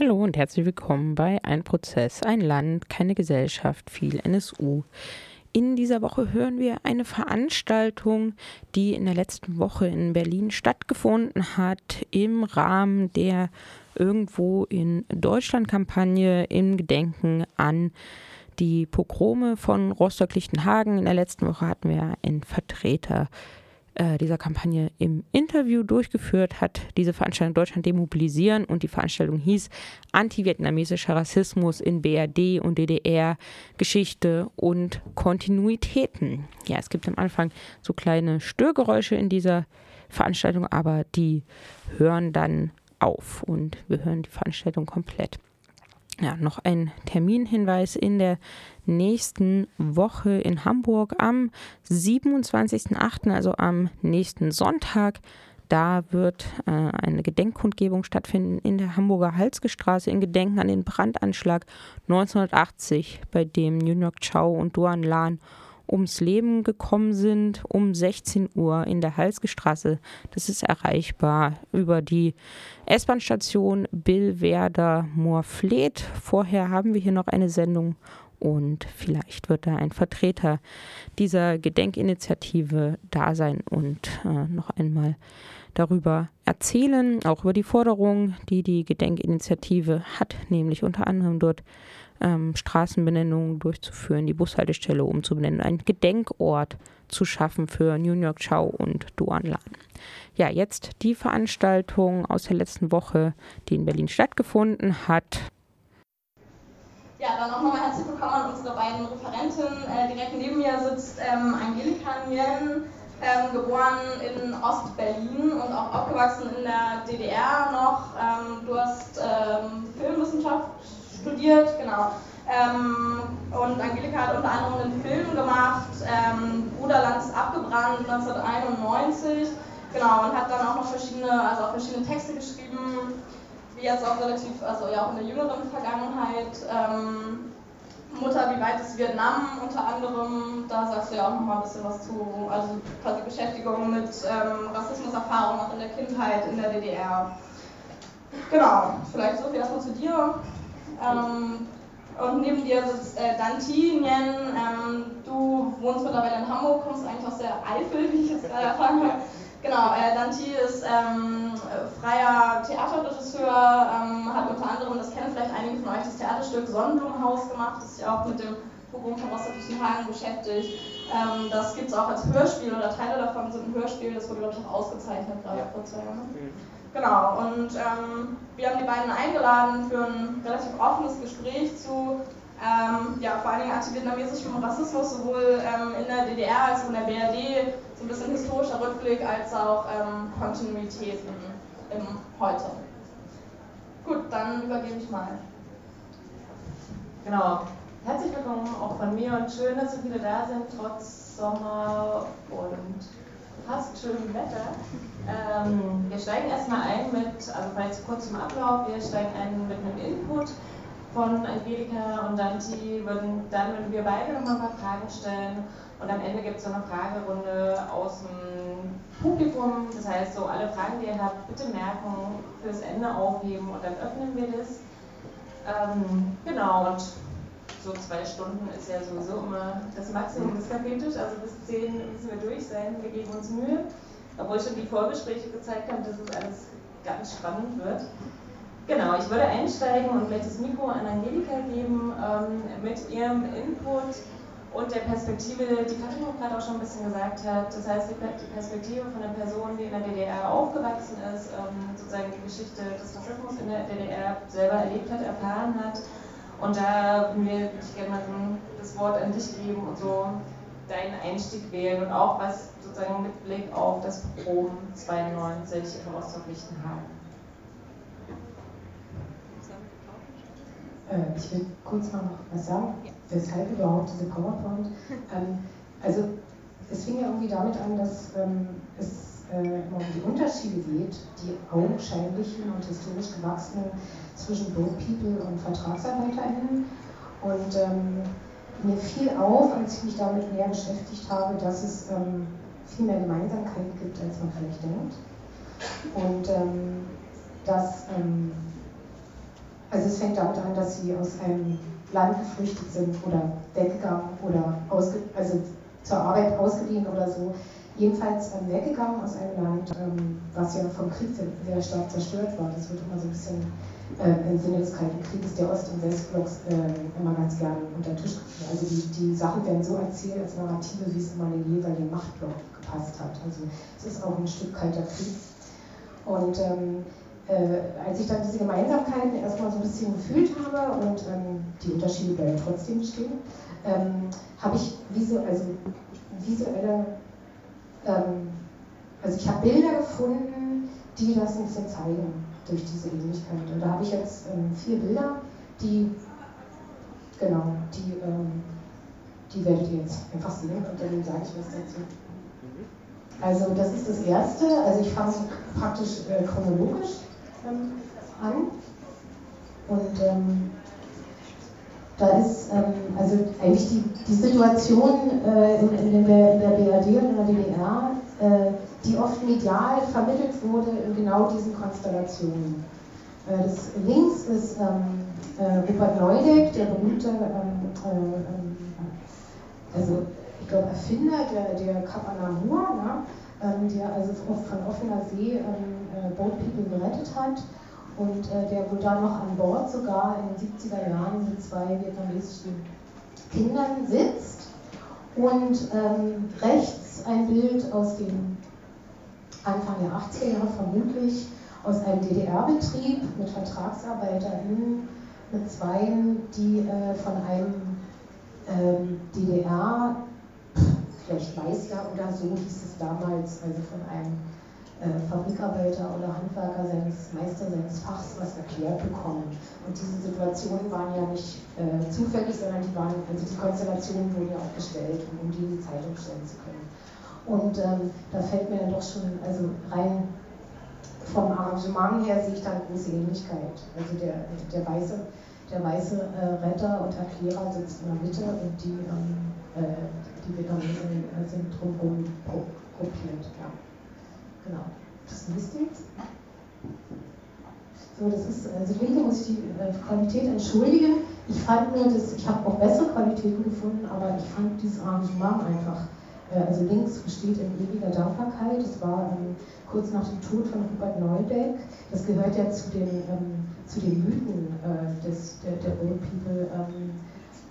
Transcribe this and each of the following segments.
Hallo und herzlich willkommen bei Ein Prozess, ein Land, keine Gesellschaft, viel NSU. In dieser Woche hören wir eine Veranstaltung, die in der letzten Woche in Berlin stattgefunden hat, im Rahmen der irgendwo in Deutschland-Kampagne im Gedenken an die Pogrome von Rostock-Lichtenhagen. In der letzten Woche hatten wir einen Vertreter äh, dieser Kampagne im Interview durchgeführt, hat diese Veranstaltung Deutschland demobilisieren und die Veranstaltung hieß Anti-vietnamesischer Rassismus in BRD und DDR, Geschichte und Kontinuitäten. Ja, es gibt am Anfang so kleine Störgeräusche in dieser Veranstaltung, aber die hören dann auf und wir hören die Veranstaltung komplett. Ja, noch ein Terminhinweis in der nächsten Woche in Hamburg am 27.08., also am nächsten Sonntag. Da wird äh, eine Gedenkkundgebung stattfinden in der Hamburger Halsgestraße in Gedenken an den Brandanschlag 1980, bei dem New York Chow und Duan Lan ums Leben gekommen sind, um 16 Uhr in der Halsgestraße. Das ist erreichbar über die S-Bahn-Station Billwerder Moorfleet. Vorher haben wir hier noch eine Sendung und vielleicht wird da ein Vertreter dieser Gedenkinitiative da sein und äh, noch einmal darüber erzählen, auch über die Forderungen, die die Gedenkinitiative hat, nämlich unter anderem dort ähm, Straßenbenennungen durchzuführen, die Bushaltestelle umzubenennen, einen Gedenkort zu schaffen für New York Chow und Duan Lan. Ja, jetzt die Veranstaltung aus der letzten Woche, die in Berlin stattgefunden hat. Ja, dann auch nochmal herzlich willkommen an unsere beiden Referentinnen. Äh, direkt neben mir sitzt ähm, Angelika Nguyen, ähm, geboren in Ostberlin und auch aufgewachsen in der DDR noch. Ähm, du hast ähm, Filmwissenschaft studiert, genau. Ähm, und Angelika hat unter anderem einen Film gemacht, ähm, Bruderland ist abgebrannt 1991, genau, und hat dann auch noch verschiedene, also auch verschiedene Texte geschrieben, wie jetzt auch relativ, also ja auch in der jüngeren Vergangenheit. Ähm, Mutter, wie weit ist Vietnam unter anderem? Da sagst du ja auch noch mal ein bisschen was zu, also quasi Beschäftigung mit ähm, Rassismuserfahrung auch in der Kindheit in der DDR. Genau, vielleicht so viel erstmal zu dir. Ähm, und neben dir sitzt äh, Danti. Ähm, du wohnst mittlerweile in Hamburg, kommst eigentlich aus der Eifel, wie ich jetzt gerade erfahren habe. Genau, äh, Danti ist ähm, freier Theaterregisseur, ähm, hat unter anderem, das kennen vielleicht einige von euch, das Theaterstück Sonnenblumenhaus gemacht, ist ja auch mit dem Pogrom von Rostock-Hagen beschäftigt. Ähm, das gibt es auch als Hörspiel oder Teile davon sind ein Hörspiel, das wurde, glaube ich, auch ausgezeichnet gerade ja. vor zwei Jahren. Mhm. Genau, und ähm, wir haben die beiden eingeladen für ein relativ offenes Gespräch zu ähm, ja, vor allem antivietnamesischem Rassismus, sowohl ähm, in der DDR als auch in der BRD, so ein bisschen historischer Rückblick als auch ähm, Kontinuitäten im Heute. Gut, dann übergebe ich mal. Genau. Herzlich willkommen auch von mir und schön, dass so viele da sind, trotz Sommer und fast schönem Wetter. Ähm, wir steigen erstmal ein mit, also vielleicht kurz zum Ablauf, wir steigen ein mit einem Input von Angelika und Danti, würden dann würden wir beide nochmal ein paar Fragen stellen und am Ende gibt es so eine Fragerunde aus dem Publikum. Das heißt, so alle Fragen, die ihr habt, bitte merken, fürs Ende aufheben und dann öffnen wir das. Ähm, genau, und so zwei Stunden ist ja sowieso immer das Maximum des Kapitels, also bis zehn müssen wir durch sein, wir geben uns Mühe, obwohl schon die Vorgespräche gezeigt haben, dass es alles ganz spannend wird. Genau, ich würde einsteigen und gleich das Mikro an Angelika geben ähm, mit ihrem Input und der Perspektive, die Katrin gerade auch schon ein bisschen gesagt hat, das heißt die Perspektive von einer Person, die in der DDR aufgewachsen ist, ähm, sozusagen die Geschichte des Rassismus in der DDR selber erlebt hat, erfahren hat und da würden wir dich gerne mal das Wort an dich geben und so deinen Einstieg wählen und auch was sozusagen mit Blick auf das Pogrom 92 in Rostock-Lichtenhagen. Äh, ich will kurz mal noch was sagen, weshalb überhaupt diese PowerPoint. Ähm, also es fing ja irgendwie damit an, dass ähm, es äh, um die Unterschiede geht, die augenscheinlichen und historisch gewachsenen zwischen Broke People und VertragsarbeiterInnen. Und ähm, mir fiel auf, als ich mich damit näher beschäftigt habe, dass es ähm, viel mehr Gemeinsamkeit gibt, als man vielleicht denkt. Und ähm, dass, ähm, also es fängt damit an, dass sie aus einem Land geflüchtet sind oder weggegangen oder ausge, also zur Arbeit ausgeliehen oder so. Jedenfalls ähm, weggegangen aus einem Land, ähm, was ja vom Krieg sehr stark zerstört war. Das wird immer so ein bisschen äh, im Sinne des Kalten Krieges der Ost- und Westblocks äh, immer ganz gerne unter den Tisch geführt. Also die, die Sachen werden so erzählt als Narrative, wie es immer in den jeweiligen Machtblock gepasst hat. Also es ist auch ein Stück Kalter Krieg. Und ähm, äh, als ich dann diese Gemeinsamkeiten erstmal so ein bisschen gefühlt habe und ähm, die Unterschiede bleiben trotzdem bestehen, ähm, habe ich visu also visuelle, ähm, also ich habe Bilder gefunden, die das ein bisschen zeigen durch diese Ähnlichkeit. Und da habe ich jetzt ähm, vier Bilder, die, genau, die, ähm, die werdet ihr jetzt einfach sehen und dann sage ich was dazu. Also das ist das Erste, also ich fange praktisch äh, chronologisch ähm, an und ähm, da ist ähm, also eigentlich die, die Situation äh, in, in, der, in der BRD und in der DDR, äh, die oft medial vermittelt wurde in genau diesen Konstellationen. Äh, das links ist ähm, äh, Rupert Neudeck, der berühmte, ähm, äh, ähm, also ich glaube Erfinder der, der Kap Anamur, ne? Ähm, der also von offener See ähm, äh, Boat People gerettet hat und äh, der wohl dann noch an Bord sogar in den 70er Jahren mit zwei vietnamesischen Kindern sitzt und ähm, rechts ein Bild aus dem Anfang der 80er Jahre vermutlich aus einem DDR-Betrieb mit VertragsarbeiterInnen, mit Zweien, die äh, von einem ähm, DDR, vielleicht Meister oder so hieß es damals, also von einem äh, Fabrikarbeiter oder Handwerker seines Meister seines Fachs was erklärt bekommen. Und diese Situationen waren ja nicht äh, zufällig, sondern die waren, also die Konstellationen wurden ja auch gestellt, um die in die Zeitung stellen zu können. Und ähm, da fällt mir dann doch schon, also rein vom Arrangement her sehe ich da eine große Ähnlichkeit. Also der, der weiße, der weiße äh, Retter und Erklärer sitzt in der Mitte und die, ähm, äh, die Vietnamesen sind drumherum gruppiert. Ja. Genau. Das wisst ihr jetzt? So, das ist, also linke muss ich die äh, Qualität entschuldigen. Ich fand nur, dass, ich habe auch bessere Qualitäten gefunden, aber ich fand dieses Arrangement einfach, also links besteht in ewiger Dankbarkeit. Das war ähm, kurz nach dem Tod von Rupert Neudeck. Das gehört ja zu den, ähm, zu den Mythen äh, des, der, der Old People. Ähm,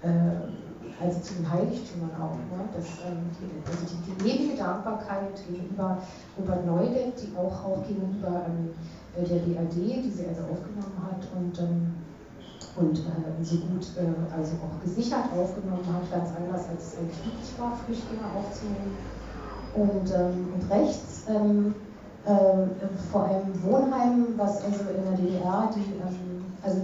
äh, also zu den Heiligtümern auch. Ne? Das, ähm, die, also die, die ewige Dankbarkeit gegenüber Robert Neudeck, die auch, auch gegenüber ähm, äh, der BRD, die sie also aufgenommen hat und, ähm, und äh, so gut, äh, also auch gesichert aufgenommen hat, ganz anders als es üblich war, Flüchtlinge aufzunehmen. Und, ähm, und rechts ähm, äh, vor einem Wohnheim, was also in der DDR, die, ähm, also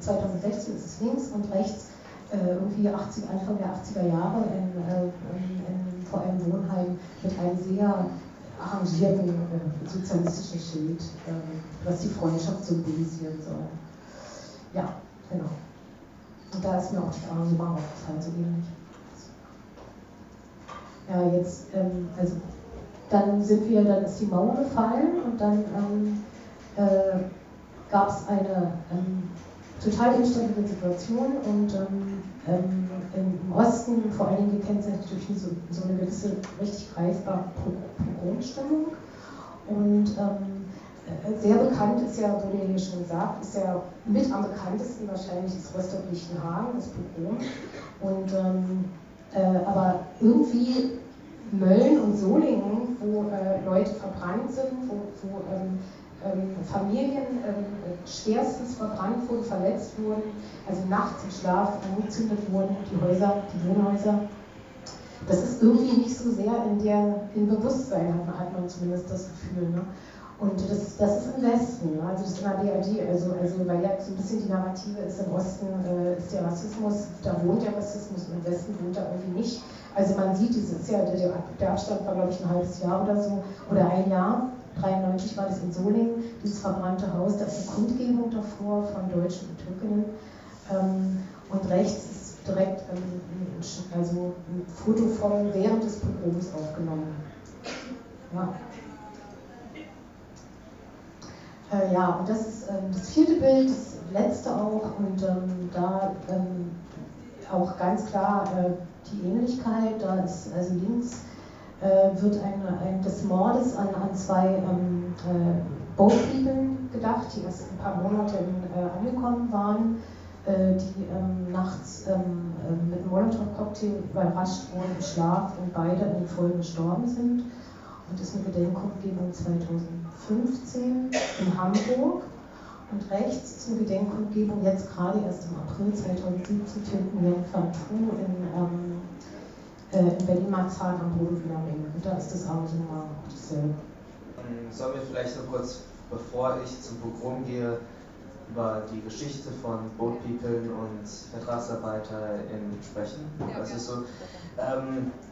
2016 ist es links und rechts äh, irgendwie 80, Anfang der 80er Jahre äh, in, in, vor einem Wohnheim mit einem sehr arrangierten äh, sozialistischen Schild, was die Freundschaft symbolisieren soll. Ja, genau. Und da ist mir auch das Arrangement aufgefallen, so ähnlich. Ja, jetzt, ähm, also dann sind wir, dann ist die Mauer gefallen und dann ähm, äh, gab es eine ähm, total instabile Situation und ähm, ähm, im Osten vor allen Dingen gekennzeichnet durch so, so eine gewisse richtig greifbare Pogromstimmung. Und ähm, äh, sehr bekannt ist ja, wurde hier schon gesagt, ist ja mit am bekanntesten wahrscheinlich das Rostock-Lichtenhagen, das Pogrom. Und, ähm, äh, aber irgendwie Mölln und Solingen, wo äh, Leute verbrannt sind, wo, wo ähm, ähm, Familien ähm, schwerstens verbrannt wurden, verletzt wurden, also nachts im Schlaf angezündet wurden, die Häuser, die Wohnhäuser. Das ist irgendwie nicht so sehr in der, im Bewusstsein, hat man, hat man zumindest das Gefühl. Ne? Und das, das ist im Westen, ne? also das ist in der BRD, also, also weil ja so ein bisschen die Narrative ist, im Osten äh, ist der Rassismus, da wohnt der Rassismus und im Westen wohnt er irgendwie nicht. Also man sieht, das ist ja, der, der Abstand war glaube ich ein halbes Jahr oder so, oder ein Jahr. 1993 war das in Solingen, dieses verbrannte Haus, da ist eine Kundgebung davor von Deutschen und Türkinnen. Ähm, und rechts ist direkt ähm, also ein Foto von während des Pogroms aufgenommen. Ja. Äh, ja, und das ist ähm, das vierte Bild, das letzte auch und ähm, da ähm, auch ganz klar äh, die Ähnlichkeit, da ist also links äh, wird ein, ein, des Mordes an, an zwei ähm, äh, Boatpeople gedacht, die erst ein paar Monate in, äh, angekommen waren, äh, die ähm, nachts ähm, äh, mit Molotow-Cocktail überrascht wurden im Schlaf und beide in den Folgen gestorben sind. Und das ist eine Gedenkkundgebung 2015 in Hamburg. Und rechts ist eine Gedenkkundgebung, jetzt gerade erst im April 2017 finden wir in Fantou in ähm, äh, in Berlin-Marzahn am Bodenwiener Ring. Und da ist das Arrangement auch dasselbe. Ähm, sollen wir vielleicht noch kurz, bevor ich zum Pogrom gehe, über die Geschichte von Boat People und VertragsarbeiterInnen sprechen? Ja, das ist so. Ähm, äh,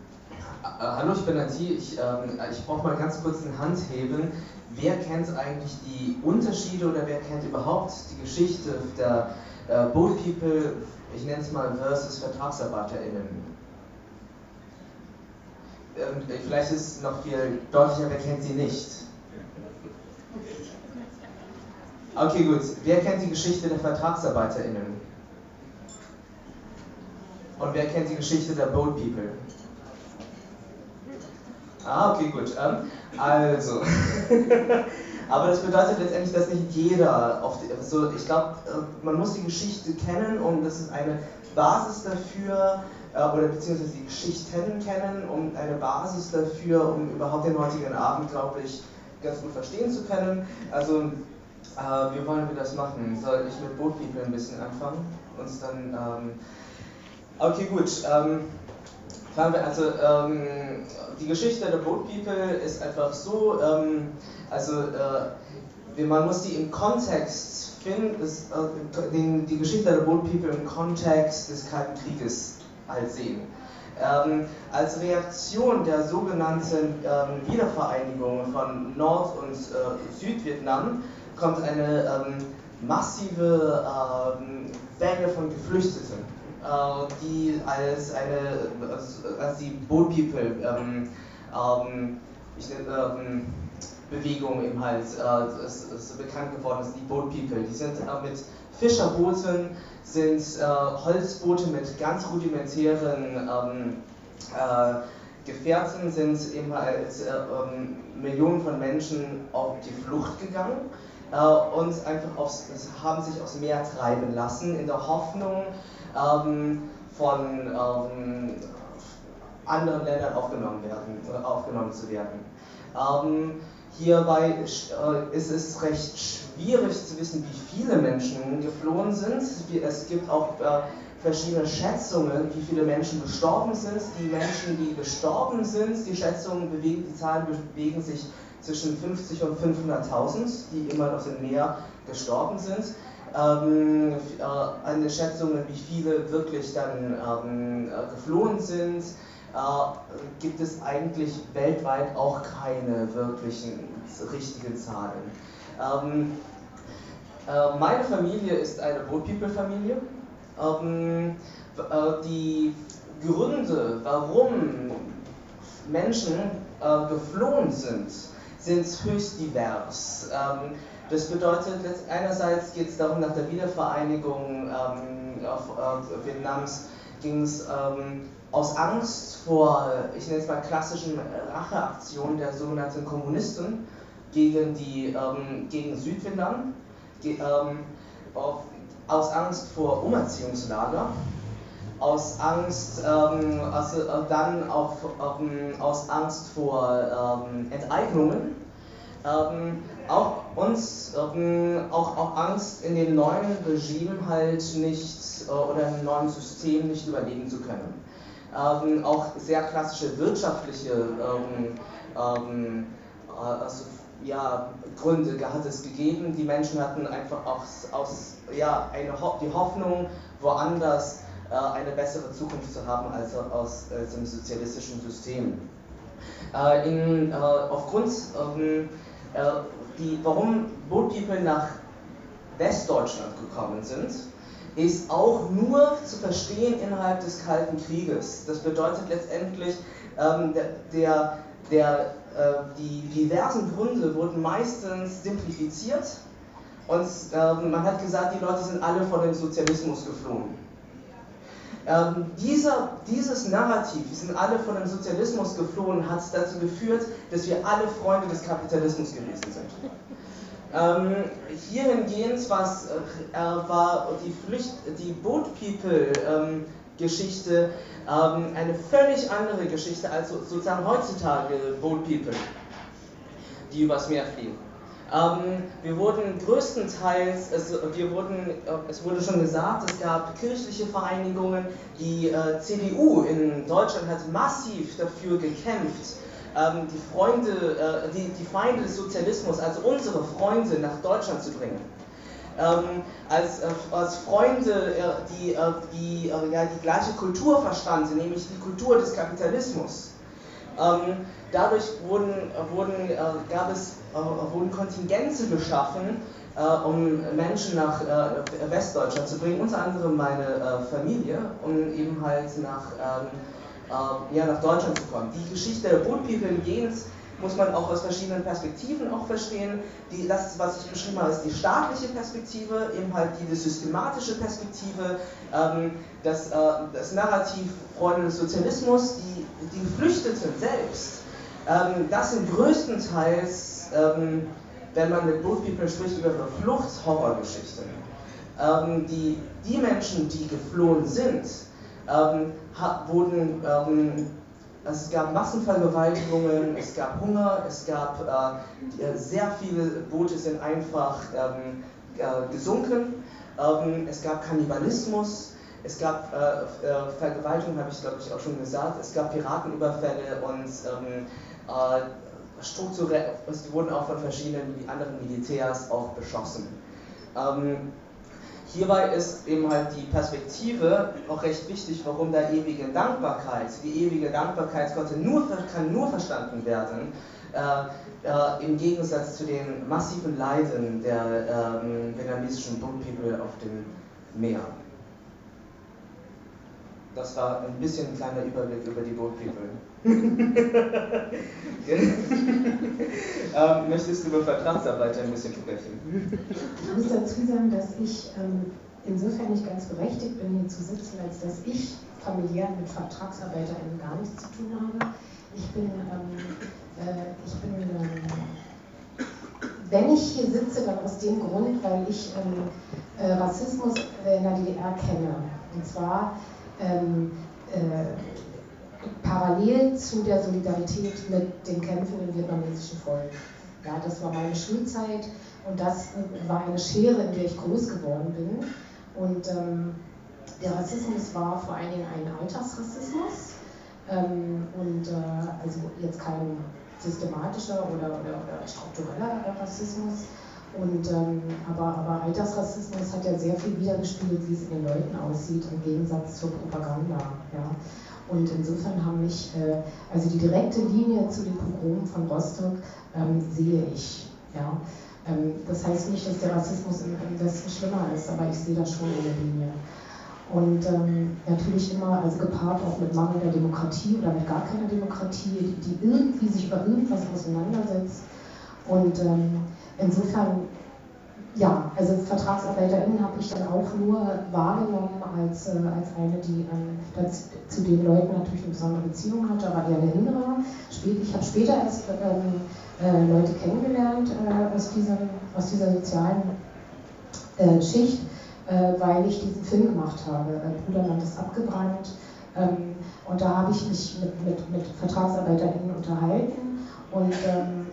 hallo, ich bin Nancy. Ich, ähm, ich brauche mal ganz kurz ein Handheben. Wer kennt eigentlich die Unterschiede oder wer kennt überhaupt die Geschichte der äh, Boat People, ich nenne es mal versus VertragsarbeiterInnen? ähm, vielleicht ist es noch viel deutlicher, wer kennt sie nicht? Okay, gut. Wer kennt die Geschichte der VertragsarbeiterInnen? Und wer kennt die Geschichte der Boat People? Ah, okay, gut. Ähm, also. Aber das bedeutet letztendlich, dass nicht jeder auf die, also ich glaube, äh, man muss die Geschichte kennen und das ist eine Basis dafür, äh, oder beziehungsweise die Geschichten kennen, um eine Basis dafür, um überhaupt den heutigen Abend, glaube ich, ganz gut verstehen zu können. Also, äh, wie wollen wir das machen? Soll ich mit Boat People ein bisschen anfangen? Uns dann. Ähm, okay, gut. Ähm, also. Ähm, die Geschichte der Boat People ist einfach so, ähm, also. Äh, man muss die im Kontext finden, ist, äh, die Geschichte der Boat People im Kontext des Kalten Krieges halt sehen. Ähm, als Reaktion der sogenannten ähm, Wiedervereinigung von Nord- und äh, Südvietnam kommt eine ähm, massive ähm, Welle von Geflüchteten, die als eine als, als die Boat People ähm, ähm, ich, Bewegung eben halt äh, ist, ist bekannt geworden ist, die Boat People. Die sind äh, mit Fischerbooten sind äh, Holzboote mit ganz rudimentären ähm, äh, Gefährten, sind eben halt äh, ähm, Millionen von Menschen auf die Flucht gegangen äh, und einfach aufs, haben sich aufs Meer treiben lassen, in der Hoffnung, ähm, von ähm, anderen Ländern aufgenommen, werden, äh, aufgenommen zu werden. Ähm, hierbei äh, ist es recht schwierig, zu wissen, wie viele Menschen geflohen sind. Es gibt auch äh, verschiedene Schätzungen, wie viele Menschen gestorben sind. Die Menschen, die gestorben sind, die Schätzungen bewegen, die Zahlen bewegen sich zwischen 50 und 500.000, die immer noch im Meer gestorben sind. Ähm, äh, eine Schätzung, wie viele wirklich dann ähm, äh, geflohen sind, äh, gibt es eigentlich weltweit auch keine wirklichen richtigen Zahlen. Ähm, äh, meine Familie ist eine Boat People Familie. Ähm, äh, die Gründe, warum Menschen äh, geflohen sind, sind höchst divers. Das bedeutet, einerseits geht es darum, nach der Wiedervereinigung ähm, auf, äh, Vietnams ging es ähm, aus Angst vor, ich nenne es mal klassischen Racheaktionen der sogenannten Kommunisten, gegen, die, ähm, gegen Südvietnam, ge, ähm, auf, aus Angst vor Umerziehungslager, aus Angst, also, dann auch ähm, aus Angst vor Enteignungen, auch uns auch, auch Angst in dem neuen Regime halt nicht äh, oder im neuen System nicht überleben zu können. auch sehr klassische wirtschaftliche ähm, äh, also ja, Gründe hat es gegeben. Die Menschen hatten einfach aus, aus ja, eine, die Hoffnung, woanders äh, eine bessere Zukunft zu haben als aus dem sozialistischen System. Äh, in, äh, aufgrund, ähm, äh, die, warum Boat People nach Westdeutschland gekommen sind, ist auch nur zu verstehen innerhalb des Kalten Krieges. Das bedeutet letztendlich, ähm, der, der, äh, die diversen Gründe wurden meistens simplifiziert Und ähm, man hat gesagt, die Leute sind alle vor dem Sozialismus geflohen. Ähm, dieser, dieses Narrativ, wir sind alle von dem Sozialismus geflohen, hat dazu geführt, dass wir alle Freunde des Kapitalismus gewesen sind. Ähm, hingehend was, äh, war die Flücht, die Boat People ähm, Geschichte ähm, eine völlig andere Geschichte als sozusagen heutzutage Boat People, die übers Meer fliegen. Ähm, wir wurden größtenteils, es, wir wurden, äh, es wurde schon gesagt, es gab kirchliche Vereinigungen, die äh, CDU in Deutschland hat massiv dafür gekämpft, ähm, die, Freunde, äh, die, die Feinde des Sozialismus, also unsere Freunde, nach Deutschland zu bringen. Ähm, als, äh, als Freunde, äh, die, äh, die, ja, die gleiche Kultur verstanden, nämlich die Kultur des Kapitalismus. Ähm, dadurch wurden, wurden, äh, gab es, äh, wurden Kontingenze geschaffen, äh, um Menschen nach Westdeutschland zu bringen, unter anderem meine Familie, um eben halt nach, ähm, ja, nach Deutschland zu kommen. Die Geschichte der Jens muss man auch aus verschiedenen Perspektiven auch verstehen. Die, das, was ich beschrieben habe, ist die staatliche Perspektive, eben halt die, die systematische Perspektive, ähm, das, äh, das Narrativ Freunde des Sozialismus, die, die Geflüchteten selbst. Ähm, das sind größtenteils, ähm, wenn man mit Boat People spricht, über Flucht-Horrorgeschichten. Ähm, die, die Menschen, die geflohen sind, wurden also es gab Massenvergewaltigungen, es gab Hunger, es gab äh, sehr viele Boote sind einfach ähm, äh, gesunken, ähm, es gab Kannibalismus, es gab äh, äh Vergewaltigung, habe ich glaube ich auch schon gesagt, es gab Piratenüberfälle und ähm, äh, strukturell, es wurden auch von verschiedenen anderen Militärs auch beschossen. Ähm, Hierbei ist eben halt die Perspektive auch recht wichtig, warum da ewige Dankbarkeit, die ewige Dankbarkeit konnte nur, kann nur verstanden werden, äh, äh, im Gegensatz zu den massiven Leiden der ähm, vietnamesischen Boat People auf dem Meer. Das war ein bisschen ein kleiner Überblick über die Boat People. ähm, möchtest du über Vertragsarbeit ein bisschen sprechen? Ich muss dazu sagen, dass ich ähm, insofern nicht ganz berechtigt bin, hier zu sitzen, als dass ich familiär mit VertragsarbeiterInnen gar nichts zu tun habe. Ich bin, ähm, äh, ich bin ähm, wenn ich hier sitze, dann aus dem Grund, weil ich ähm, äh, Rassismus in der DDR kenne. Und zwar ähm, äh, parallel zu der Solidarität mit den Kämpfen im vietnamesischen Volk. Ja, das war meine Schulzeit und das war eine Schere, in der ich groß geworden bin. Und ähm, der Rassismus war vor allen Dingen ein Alltagsrassismus ähm, und äh, also jetzt kein systematischer oder, oder, oder struktureller Rassismus. Und, ähm, aber, aber Alltagsrassismus hat ja sehr viel wiedergespiegelt, wie es in den Leuten aussieht, im Gegensatz zur Propaganda. Ja. Und insofern haben mich, äh, also die direkte Linie zu den Pogromen von Rostock ähm, sehe ich. Ja. Ähm, das heißt nicht, dass der Rassismus im, Westen schlimmer ist, aber ich sehe das schon in der Linie. Und ähm, natürlich immer, also gepaart auch mit mangelnder Demokratie oder mit gar keiner Demokratie, die, die irgendwie sich über irgendwas auseinandersetzt. Und ähm, insofern ja, also VertragsarbeiterInnen habe ich dann auch nur wahrgenommen als, äh, als eine, die das, zu den Leuten natürlich eine besondere Beziehung hatte, aber eher eine innere. Ich habe später erst ähm, äh, Leute kennengelernt äh, aus, diesem, aus dieser sozialen äh, Schicht, äh, weil ich diesen Film gemacht habe. Äh, Bruderland ist abgebrannt. Ähm, und da habe ich mich mit, mit, mit VertragsarbeiterInnen unterhalten. Und ähm,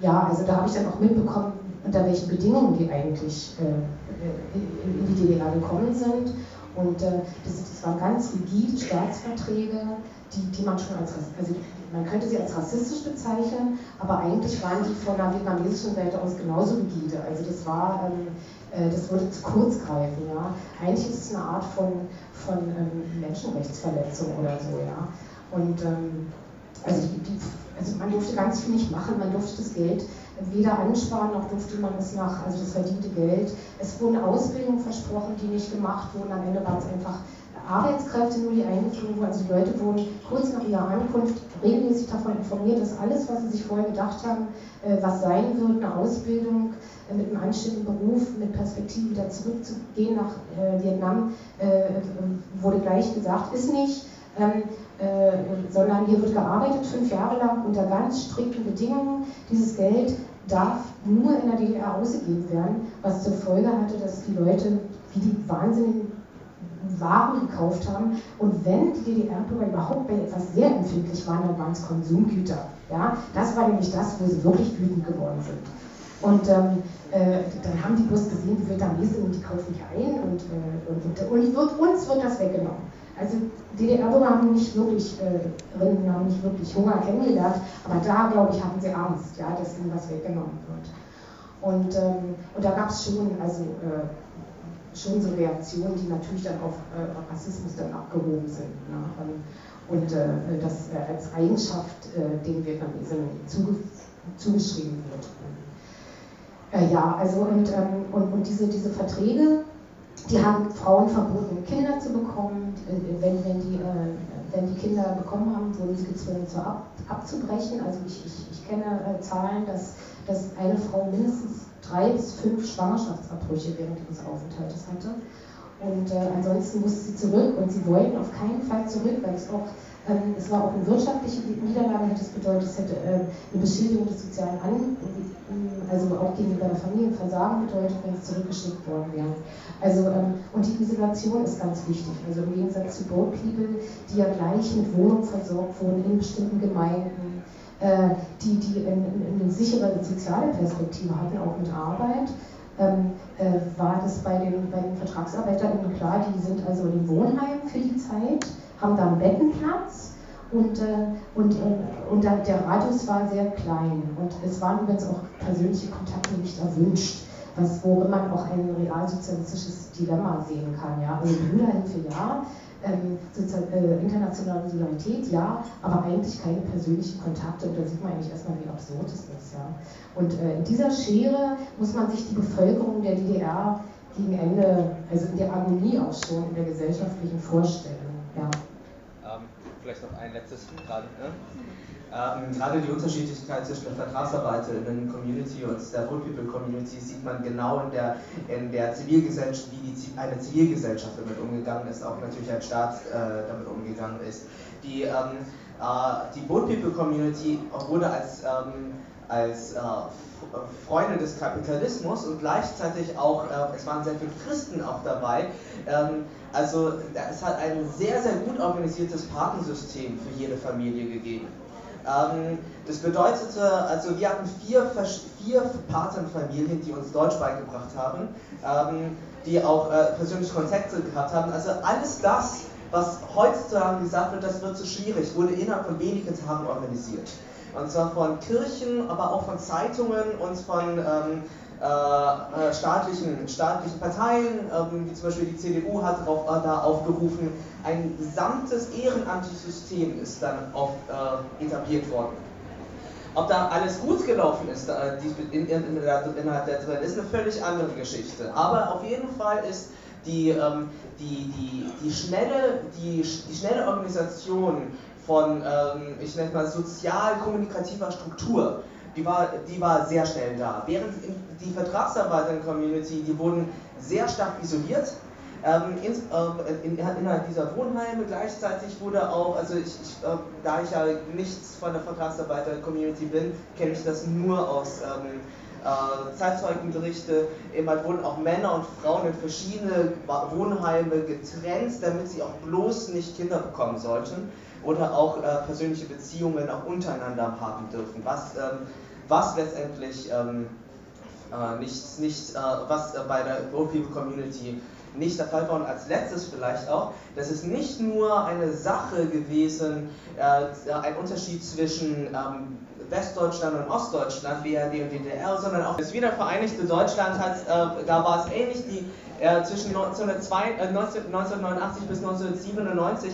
ja, also da habe ich dann auch mitbekommen, unter welchen Bedingungen die eigentlich äh, äh, in die DDR gekommen sind. Und äh, das, das, waren ganz rigide Staatsverträge, die, die man schon als, also man könnte sie als rassistisch bezeichnen, aber eigentlich waren die von der vietnamesischen Seite aus genauso rigide. Also das war, ähm, äh, das würde zu kurz greifen, ja. Eigentlich ist es eine Art von, von ähm, Menschenrechtsverletzung oder so, ja. Und ähm, also, die, die, also man durfte ganz viel nicht machen, man durfte das Geld weder ansparen noch durfte man es nach, also das verdiente Geld. Es wurden Ausbildungen versprochen, die nicht gemacht wurden. Am Ende waren es einfach Arbeitskräfte nur, die eingeflogen wurden. Also die Leute wurden kurz nach ihrer Ankunft regelmäßig davon informiert, dass alles, was sie sich vorher gedacht haben, äh, was sein wird, eine Ausbildung äh, mit einem anständigen Beruf, mit Perspektive wieder zurückzugehen nach äh, Vietnam, wurde gleich gesagt, ist nicht. Ähm, sondern hier wird gearbeitet fünf Jahre lang unter ganz strikten Bedingungen. Dieses Geld darf nur in der DDR ausgegeben werden, was zur Folge hatte, dass die Leute wie die Wahnsinnigen waren gekauft haben. Und wenn die DDR-Bürger überhaupt bei etwas sehr empfindlich waren, dann waren es Konsumgüter. Ja? Das war nämlich das, wo sie wirklich wütend geworden sind. Und ähm, äh, dann haben die bloß gesehen, die Vietnamesen, die kaufen hier ein und, äh, und, und, und wird, uns wird das weggenommen. Also DDR-Bürger haben nicht wirklich, äh, haben nicht wirklich Hunger kennengelernt, aber da, glaube ich, hatten sie Angst, ja, dass ihnen was weggenommen wird. Und, ähm, und da gab es schon, also äh, schon so Reaktionen, die natürlich dann auf äh, Rassismus dann abgehoben sind. Ne? Und äh, das äh, als Eigenschaft äh, den Vietnamesen zuge zugeschrieben wird. Äh, ja, also und, ähm, und, und diese, diese Verträge, die haben Frauen verboten, Kinder zu bekommen. Äh, wenn, wenn, die, wenn die Kinder bekommen haben, wurden sie gezwungen, zu ab, abzubrechen. Also ich, ich, ich kenne Zahlen, dass, dass eine Frau mindestens drei bis fünf Schwangerschaftsabbrüche während ihres Aufenthaltes hatte. Und äh, ansonsten musste sie zurück und sie wollten auf keinen Fall zurück, weil es auch, es war auch eine wirtschaftliche Niederlage, hätte es bedeutet, es hätte äh, eine Beschädigung des sozialen An, also auch gegenüber der Familie Versagen bedeutet, wenn es zurückgeschickt worden wäre. Also, ähm, und die Isolation ist ganz wichtig. Also im Gegensatz zu Boat People, die ja gleich mit Wohnung versorgt wurden in bestimmten Gemeinden, äh, die, die eine sichere soziale Perspektive hatten, auch mit Arbeit, ähm, äh, war das bei den, bei den VertragsarbeiterInnen klar, die sind also in Wohnheim für die Zeit, haben da einen Bettenplatz und, äh, und, äh, und der Radius war sehr klein und es waren übrigens auch persönliche Kontakte nicht erwünscht, was, worin man auch ein realsozialistisches Dilemma sehen kann. Ja? Also Brüderhilfe ja, ähm, äh, internationale Solidarität, ja, aber eigentlich keine persönlichen Kontakte. Und da sieht man eigentlich erstmal, wie absurd es ist. Ja. Und äh, in dieser Schere muss man sich die Bevölkerung der DDR gegen Ende, also in der Agonie auch schon, in der gesellschaftlichen vorstellen. Ja. Vielleicht noch ein letztes gerade. Ne? Ähm, gerade die Unterschiedlichkeit zwischen der VertragsarbeiterInnen-Community und der Full People-Community sieht man genau in der, in der Zivilgesellschaft, wie die, eine Zivilgesellschaft damit umgegangen ist, auch natürlich ein Staat äh, damit umgegangen ist. Die, ähm, äh, die Boat People-Community wurde als, ähm, als äh, Freunde des Kapitalismus und gleichzeitig auch, äh, es waren sehr viele Christen auch dabei, ähm, also es hat ein sehr, sehr gut organisiertes Patensystem für jede Familie gegeben. Ähm, das bedeutete, also wir hatten vier, vier Patenfamilien, die uns Deutsch beigebracht haben, ähm, die auch äh, persönliche Kontakte gehabt haben. Also alles das, was heutzutage gesagt wird, das wird zu schwierig, wurde innerhalb von wenigen Tagen organisiert. Und zwar von Kirchen, aber auch von Zeitungen und von ähm, äh, äh, staatlichen, staatlichen Parteien, ähm, wie zum Beispiel die CDU hat darauf, äh, da aufgerufen, ein gesamtes ehrenamtliches System ist dann auf, äh, etabliert worden. Ob da alles gut gelaufen ist äh, in, in, in der, Zeit, ist eine völlig andere Geschichte. Aber auf jeden Fall ist die, ähm, die, die, die, schnelle, die, die schnelle Organisation von, ähm, ich nenne mal, sozial-kommunikativer Struktur die war, die war sehr schnell da. Während die Vertragsarbeiter-Community, die wurden sehr stark isoliert. Ähm, ins, äh, in, innerhalb dieser Wohnheime gleichzeitig wurde auch, also ich, ich äh, da ich ja nichts von der Vertragsarbeiter-Community bin, kenne ich das nur aus ähm, äh, Zeitzeugenberichte. Immer wurden auch Männer und Frauen in verschiedene Wohnheime getrennt, damit sie auch bloß nicht Kinder bekommen sollten oder auch äh, persönliche Beziehungen auch untereinander haben dürfen, was ähm, was letztendlich ähm, äh, nicht, nicht äh, was äh, bei der Old People Community nicht der Fall war. Und als letztes vielleicht auch, das ist nicht nur eine Sache gewesen, äh, ein Unterschied zwischen ähm, Westdeutschland und Ostdeutschland, BRD und DDR, sondern auch das wiedervereinigte Deutschland hat, äh, da war es ähnlich, die, äh, zwischen 1902, 1989 bis 1997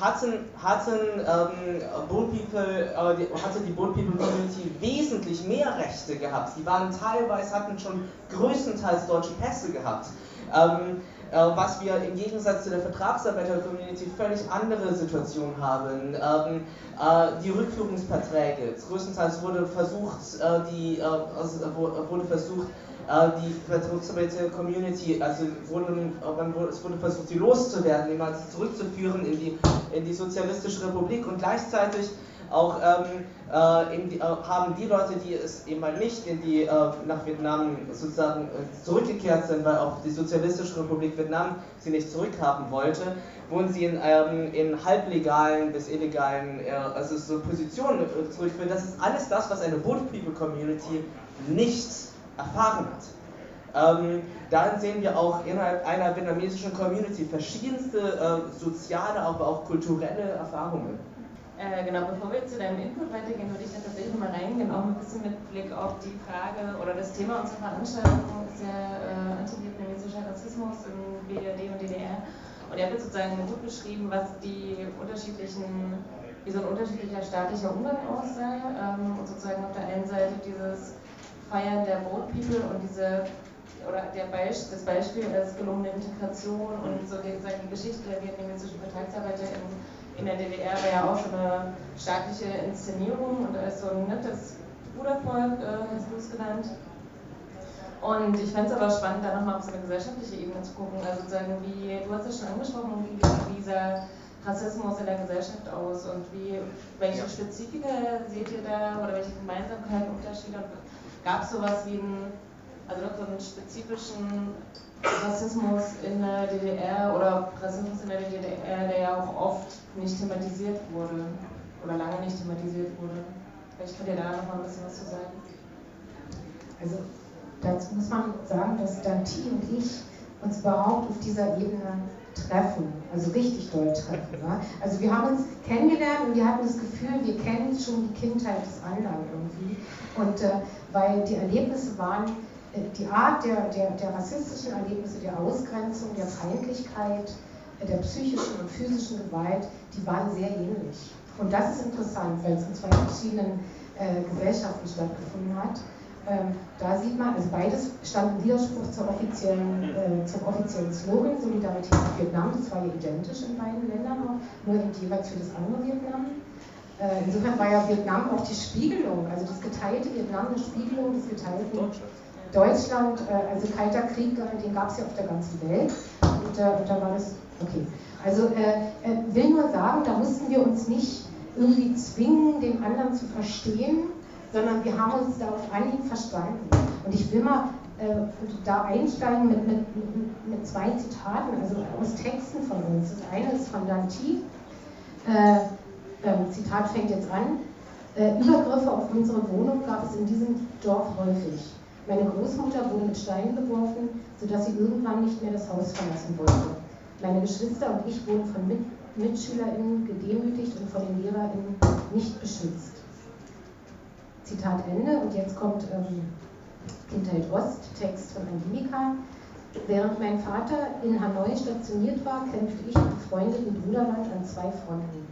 hatten, hatten, ähm, Boat People, äh, die, hatte die Boat People Community wesentlich mehr Rechte gehabt. Die waren teilweise, hatten schon größtenteils deutsche Pässe gehabt. Ähm, äh, was wir im Gegensatz zu der Vertragsarbeiter-Community völlig andere Situation haben. Ähm, äh, die Rückführungsverträge, größtenteils wurde versucht, äh, die, äh, wurde versucht, äh, die Vertragsarbeiter-Community, also wurden, es wurde versucht, sie loszuwerden, jemals zurückzuführen in die, in die Sozialistische Republik und gleichzeitig auch ähm, äh, die, äh, haben die Leute, die es eben mal nicht in die, äh, nach Vietnam sozusagen äh, zurückgekehrt sind, weil auch die Sozialistische Republik Vietnam sie nicht zurückhaben wollte, wurden sie in, ähm, in halblegalen bis illegalen äh, also so Positionen zurückgeführt. Das ist alles das, was eine Boat People Community nicht erfahren hat. Ähm, darin sehen wir auch innerhalb einer vietnamesischen Community verschiedenste äh, soziale, aber auch kulturelle Erfahrungen. Äh, genau, bevor wir zu deinem Input weitergehen, würde ich da tatsächlich mal reingehen, auch ein bisschen mit Blick auf die Frage oder das Thema unserer Veranstaltung ist ja äh, antivietnamesischer Rassismus in BRD und DDR. Und habt jetzt sozusagen gut beschrieben, was die unterschiedlichen, wie so ein unterschiedlicher staatlicher Umgang aussah. Ähm, und sozusagen auf der einen Seite dieses Feiern der Boat People und diese oder der Beisp das Beispiel als gelungene Integration und so die, die Geschichte der vietnamesischen Vertragsarbeiter in, in der DDR war ja auch so eine staatliche Inszenierung und ist so ein nettes Brudervolk, äh, hast du es genannt. Und ich fände es aber spannend, da nochmal auf so eine gesellschaftliche Ebene zu gucken. Also sozusagen, wie, du hast es schon angesprochen, wie dieser Rassismus in der Gesellschaft aus und wie, welche Spezifika seht ihr da oder welche Gemeinsamkeiten, Unterschiede Gab es sowas wie einen, also so einen spezifischen Rassismus in der DDR oder Rassismus in der DDR, der ja auch oft nicht thematisiert wurde oder lange nicht thematisiert wurde? Vielleicht könnt ihr da noch mal ein bisschen was zu sagen. Also dazu muss man sagen, dass Danti und ich uns überhaupt auf dieser Ebene treffen, also richtig doll treffen. Ja? Also wir haben uns kennengelernt und wir hatten das Gefühl, wir kennen schon die Kindheit des anderen irgendwie. Und äh, weil die Erlebnisse waren, die Art der, der, der rassistischen Erlebnisse, der Ausgrenzung, der Feindlichkeit, äh, der psychischen und physischen Gewalt, die waren sehr ähnlich. Und das ist interessant, weil es in zwei verschiedenen äh, Gesellschaften stattgefunden hat. Ähm, da sieht man, also beides stand im Widerspruch zur offiziellen, äh, zum offiziellen Slogan Solidarität mit Vietnam. Das war ja identisch in beiden Ländern auch, nur eben jeweils für das andere Vietnam. Äh, insofern war ja Vietnam auch die Spiegelung, also das geteilte Vietnam eine Spiegelung des geteilten Deutschland. Deutschland äh, also kalter Krieg, den gab es ja auf der ganzen Welt. Und, äh, und da war das, okay. Also äh, äh, will nur sagen, da mussten wir uns nicht irgendwie zwingen, den anderen zu verstehen, sondern wir haben uns da auf Anhieb verstanden. Und ich will mal äh, da einsteigen mit, mit, mit, zwei Zitaten, also aus Texten von uns. Das eine ist von Danti, äh, äh, Zitat fängt jetzt an, Übergriffe auf unsere Wohnung gab es in diesem Dorf häufig. Meine Großmutter wurde mit Steinen beworfen, sodass sie irgendwann nicht mehr das Haus verlassen wollte. Meine Geschwister und ich wurden von mit MitschülerInnen gedemütigt und von den LehrerInnen nicht beschützt. Zitat Ende. Und jetzt kommt ähm, Kindheit Ost, Text von Angelika. Während mein Vater in Hanoi stationiert war, kämpfte ich im befreundeten Bruderland an zwei Fronten.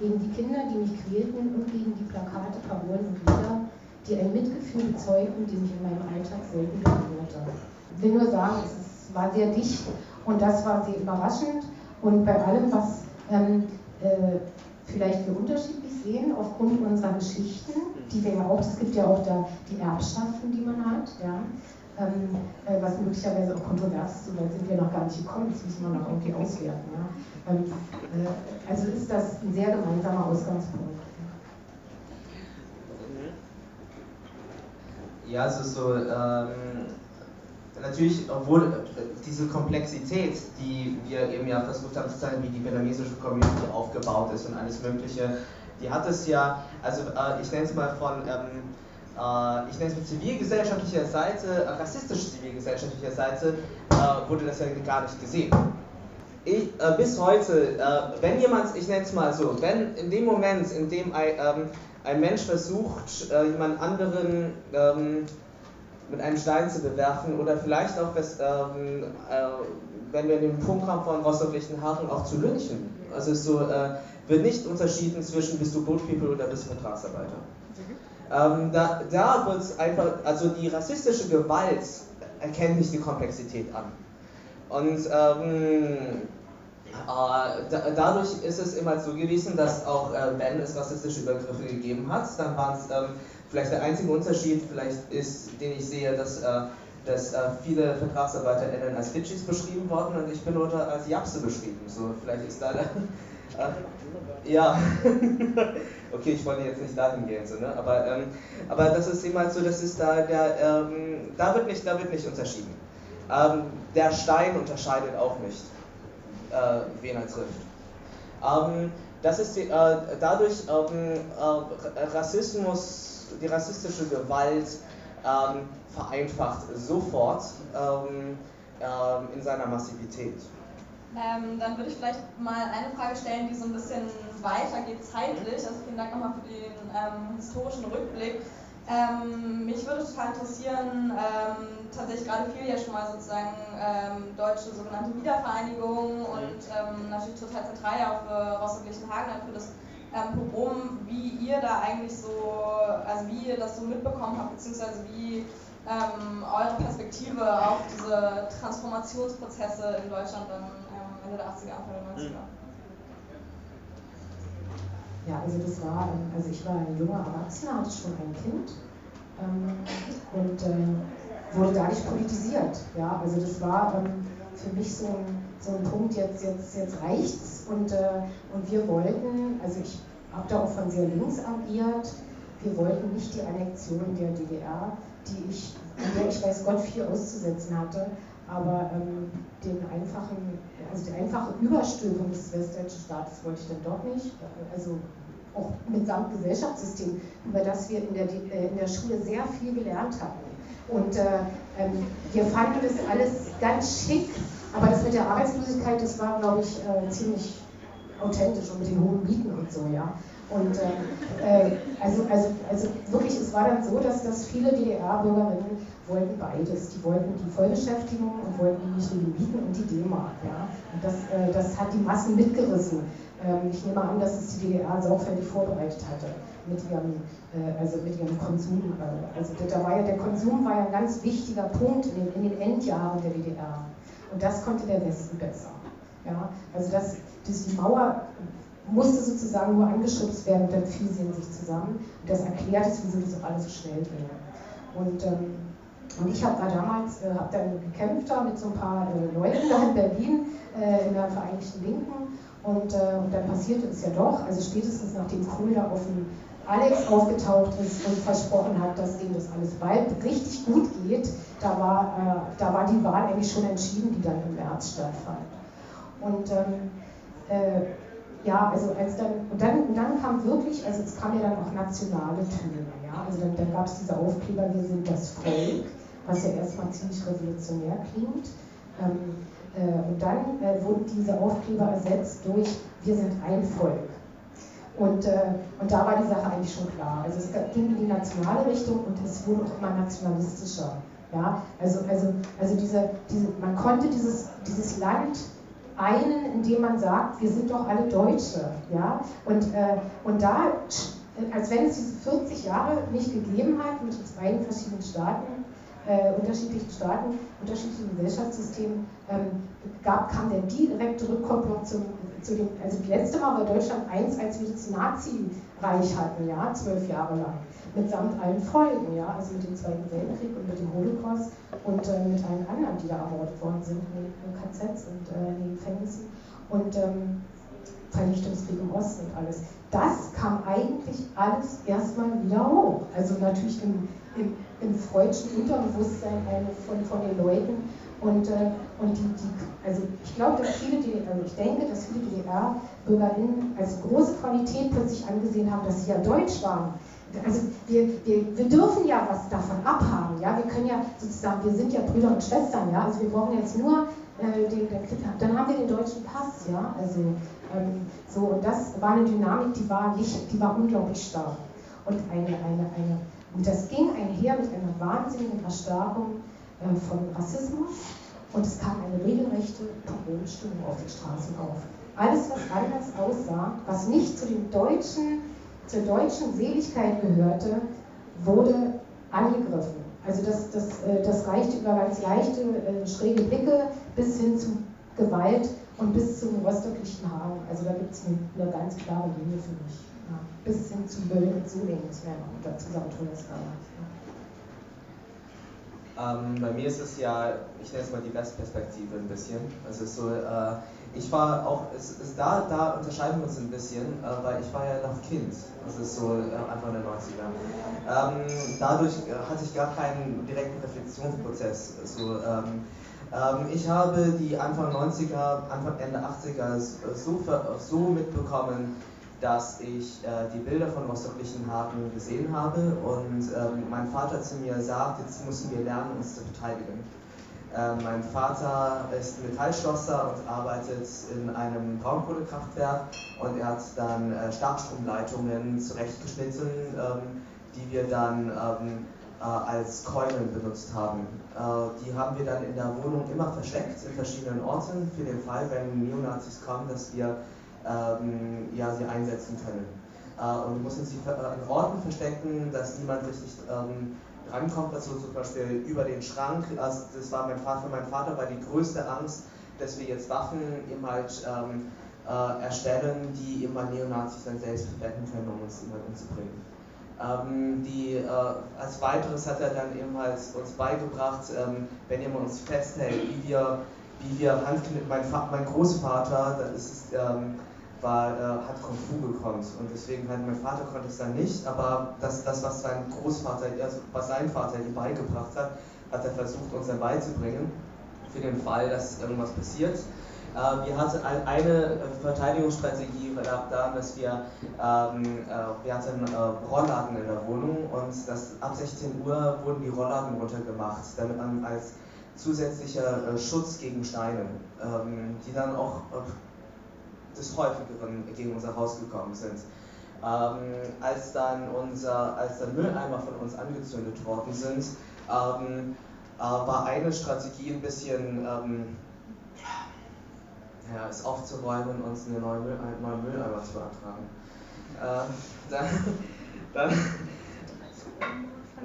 Gegen die Kinder, die mich quälten und gegen die Plakate, Parolen und Lieder, die ein Mitgefühl bezeugten, die mich in meinem Alltag selten berührte. Ich will nur sagen, es war sehr dicht und das war sehr überraschend. Und bei allem, was ähm, äh, vielleicht wir unterschiedlich sehen, aufgrund unserer Geschichten, die wir ja auch, es gibt ja auch da die Erbschaften, die man hat, ja, ähm, äh, was möglicherweise auch kontrovers ist, so weit sind wir noch gar nicht gekommen, das müssen wir noch irgendwie auswerten. Ja. Ähm, äh, also ist das ein sehr gemeinsamer Ausgangspunkt. Ja, also so, ähm, natürlich, obwohl diese Komplexität, die wir eben ja versucht haben zu zeigen, wie die vietnamesische Community aufgebaut ist und alles Mögliche, die hat es ja, also äh, ich nenne es mal von, ähm, äh, ich nenne es mit zivilgesellschaftlicher Seite, äh, rassistisch zivilgesellschaftlicher Seite, äh, wurde das ja gar nicht gesehen. Ich, äh, bis heute, äh, wenn jemand, ich nenne es mal so, wenn in dem Moment, in dem ein, ähm, ein Mensch versucht, jemand anderen ähm, mit einem Stein zu bewerfen oder vielleicht auch, ähm, wenn wir in den Punkt kommen von Rostock-Lichtenhagen, auch zu lynchen, Also es so, äh, wird nicht unterschieden zwischen bist du Boat People oder bist du Vertragsarbeiter. Ähm, da, da wird es einfach, also die rassistische Gewalt erkennt nicht die Komplexität an. Und ähm, äh, dadurch ist es immer so gewesen, dass auch äh, wenn es rassistische Übergriffe gegeben hat, dann waren es ähm, vielleicht der einzige Unterschied, vielleicht ist, den ich sehe, dass, äh, dass äh, viele VertragsarbeiterInnen als Bitches beschrieben worden und ich bin nur als Japse beschrieben. So, vielleicht ist da der, äh, ja, okay, ich wollte jetzt nicht dahin gehen, so, ne? aber, ähm, aber das ist immer so, das ist da, der, ähm, da, wird nicht, da wird nicht unterschieden. Ähm, der Stein unterscheidet auch nicht, äh, wen er trifft. Ähm, das ist die, äh, dadurch ähm, äh, Rassismus, die rassistische Gewalt ähm, vereinfacht sofort ähm, in seiner Massivität. Ähm, dann würde ich vielleicht mal eine Frage stellen, die so ein bisschen weiter geht zeitlich. Also vielen Dank nochmal für den ähm, historischen Rückblick. Ähm, mich würde total interessieren, ähm, tatsächlich gerade fiel ja schon mal sozusagen ähm, deutsche sogenannte Wiedervereinigung und ähm, natürlich total zentral ja auch für Rostock-Lichtenhagen, für das Pogrom, wie ihr da eigentlich so, also wie ihr das so mitbekommen habt, beziehungsweise wie eure Perspektive auf diese Transformationsprozesse in Deutschland dann Ende der 80er, Anfang der 90er. Mhm. Ja, also das war, also ich war ein junger Erwachsener, hatte schon ein Kind ähm, und äh, wurde da nicht politisiert. Ja, also das war ähm, für mich so ein, so ein Punkt, jetzt, jetzt, jetzt reicht's und, äh, und wir wollten, also ich habe da auch von sehr links agiert, wir wollten nicht die Annexion der DDR, die ich, der ich weiß Gott viel auszusetzen hatte, aber ähm, den einfachen, also die einfache Überstülpung des westdeutschen Staates wollte ich dann doch nicht. Also auch mitsamt Gesellschaftssystem, über das wir in der, äh, in der Schule sehr viel gelernt hatten. Und äh, ähm, wir fanden das alles ganz schick, aber das mit der Arbeitslosigkeit, das war, glaube ich, äh, ziemlich authentisch und mit den hohen Mieten und so, ja. Und äh, äh, also, also, also wirklich, es war dann so, dass, dass viele DDR-Bürgerinnen wollten beides. Die wollten die Vollbeschäftigung und wollten die Mieten und die D-Mark. Ja. Und das, äh, das hat die Massen mitgerissen. Ähm, ich nehme an, dass es die DDR sorgfältig vorbereitet hatte mit ihrem, äh, also mit ihrem Konsum. Äh, also da war ja der Konsum war ja ein ganz wichtiger Punkt in den, in den Endjahren der DDR. Und das konnte der Westen besser. Ja. Also das, das die Mauer musste sozusagen nur angeschubst werden dann fiel sie in sich zusammen. Und das erklärt es, wieso das auch alles so schnell ging. Und, ähm, und ich habe da damals äh, hab dann gekämpft da mit so ein paar äh, Leuten da in Berlin äh, in der Vereinigten Linken. Und, äh, und dann passierte es ja doch, also spätestens nachdem Kohl da auf dem Alex aufgetaucht ist und versprochen hat, dass dem das alles bald richtig gut geht, da war, äh, da war die Wahl eigentlich schon entschieden, die dann im März stattfand. Und ähm, äh, ja, also als dann, und dann, und dann kam wirklich, also es kamen ja dann auch nationale Töne, ja, also dann, dann gab es diese Aufkleber, wir sind das Volk, was ja erstmal ziemlich revolutionär klingt. Ähm, äh, und dann äh, wurden diese Aufkleber ersetzt durch wir sind ein Volk. Und, äh, und da war die Sache eigentlich schon klar. Also es ging in die nationale Richtung und es wurde auch immer nationalistischer. Ja? Also, also, also diese, diese, man konnte dieses, dieses Land einen, indem man sagt, wir sind doch alle Deutsche. Ja? Und, äh, und da, als wenn es diese 40 Jahre nicht gegeben hat, mit zwei verschiedenen Staaten, äh, unterschiedlichen Staaten, unterschiedlichen Gesellschaftssystemen, ähm, gab, kam der direkte Rückkopplung zum, zu dem, also letzte Mal war Deutschland eins, als wir das Nazi-Reich hatten, ja, zwölf Jahre lang mitsamt allen Folgen, ja, also mit dem Zweiten Weltkrieg und mit dem Holocaust und äh, mit allen anderen, die da ermordet worden sind in den KZs und äh, in den Gefängnissen und ähm, Vernichtungskrieg im Osten und alles. Das kam eigentlich alles erstmal wieder hoch. Also natürlich im, im, im freudschen Unterbewusstsein von, von den Leuten. Und, äh, und die, die, also ich glaube, dass viele, also ich denke, dass viele DDR-BürgerInnen als große Qualität plötzlich angesehen haben, dass sie ja deutsch waren. Also wir, wir, wir dürfen ja was davon abhaben, ja, wir können ja sozusagen, wir sind ja Brüder und Schwestern, ja, also wir brauchen jetzt nur äh, den, den, dann haben wir den deutschen Pass, ja, also ähm, so, und das war eine Dynamik, die war, nicht, die war unglaublich stark. Und eine, eine, eine, und das ging einher mit einer wahnsinnigen Erstarkung äh, von Rassismus und es kam eine regelrechte Pogromstimmung auf den Straßen auf. alles, was anders aussah, was nicht zu den deutschen, zur deutschen Seligkeit gehörte, wurde angegriffen. Also das, das, äh, das reicht über ganz leichte, äh, schräge Blicke bis hin zu Gewalt und bis zum röstlichen Haaren. Also da gibt es eine, ganz klare Linie für mich. Ja. Bis hin zu Böll und Suling, das wäre noch dazu sagen, tolles damals. Ähm, bei mir ist es ja, ich nenne es mal die Westperspektive ein bisschen. Also so, äh, ich war auch, es, es, da, da unterscheiden wir uns ein bisschen, äh, weil ich war ja noch Kind, das ist so äh, Anfang der 90er. Ähm, dadurch äh, hatte ich gar keinen direkten Reflexionsprozess. So, ähm, ähm, ich habe die Anfang 90er, Anfang Ende 80er so, so mitbekommen, dass ich äh, die Bilder von rostockigen Haken gesehen habe und ähm, mein Vater zu mir sagt, jetzt müssen wir lernen, uns zu verteidigen. Äh, mein Vater ist Metallschlosser und arbeitet in einem Braunkohlekraftwerk und er hat dann äh, Starkstromleitungen zurechtgeschnitten, ähm, die wir dann ähm, äh, als Keulen benutzt haben. Äh, die haben wir dann in der Wohnung immer versteckt in verschiedenen Orten für den Fall, wenn Neonazis kommen, dass wir ähm, ja, sie einsetzen können. Äh, und mussten sie äh, in Orten verstecken, dass niemand richtig ähm, rankommt, also zum Beispiel über den Schrank. Also das war mein Vater, für meinen Vater war die größte Angst, dass wir jetzt Waffen eben halt ähm, äh, erstellen, die immer Neonazis dann selbst verwenden können, um uns immer umzubringen. Ähm, die, äh, als weiteres hat er dann eben halt uns beigebracht, ähm, wenn jemand uns festhält, wie wir, wie wir Handkniffen, mein, mein Großvater, das ist ähm, war, äh, hat Kung Fu gekonnt und deswegen halt mein Vater konnte es dann nicht, aber das, das was sein Großvater, also was sein Vater ihm beigebracht hat, hat er versucht uns dann beizubringen für den Fall, dass irgendwas passiert. Äh, wir hatten eine Verteidigungsstrategie daran, dass wir, ähm, äh, wir hatten äh, Rollladen in der Wohnung und das, ab 16 Uhr wurden die Rollladen runtergemacht, damit man als zusätzlicher äh, Schutz gegen Steine, ähm, die dann auch äh, des Häufigeren gegen unser Haus gekommen sind. Ähm, als dann unser, als dann Mülleimer von uns angezündet worden sind, ähm, äh, war eine Strategie ein bisschen ähm, ja, es aufzuräumen und uns einen neuen, Müll, einen neuen Mülleimer zu ertragen. Äh, dann, dann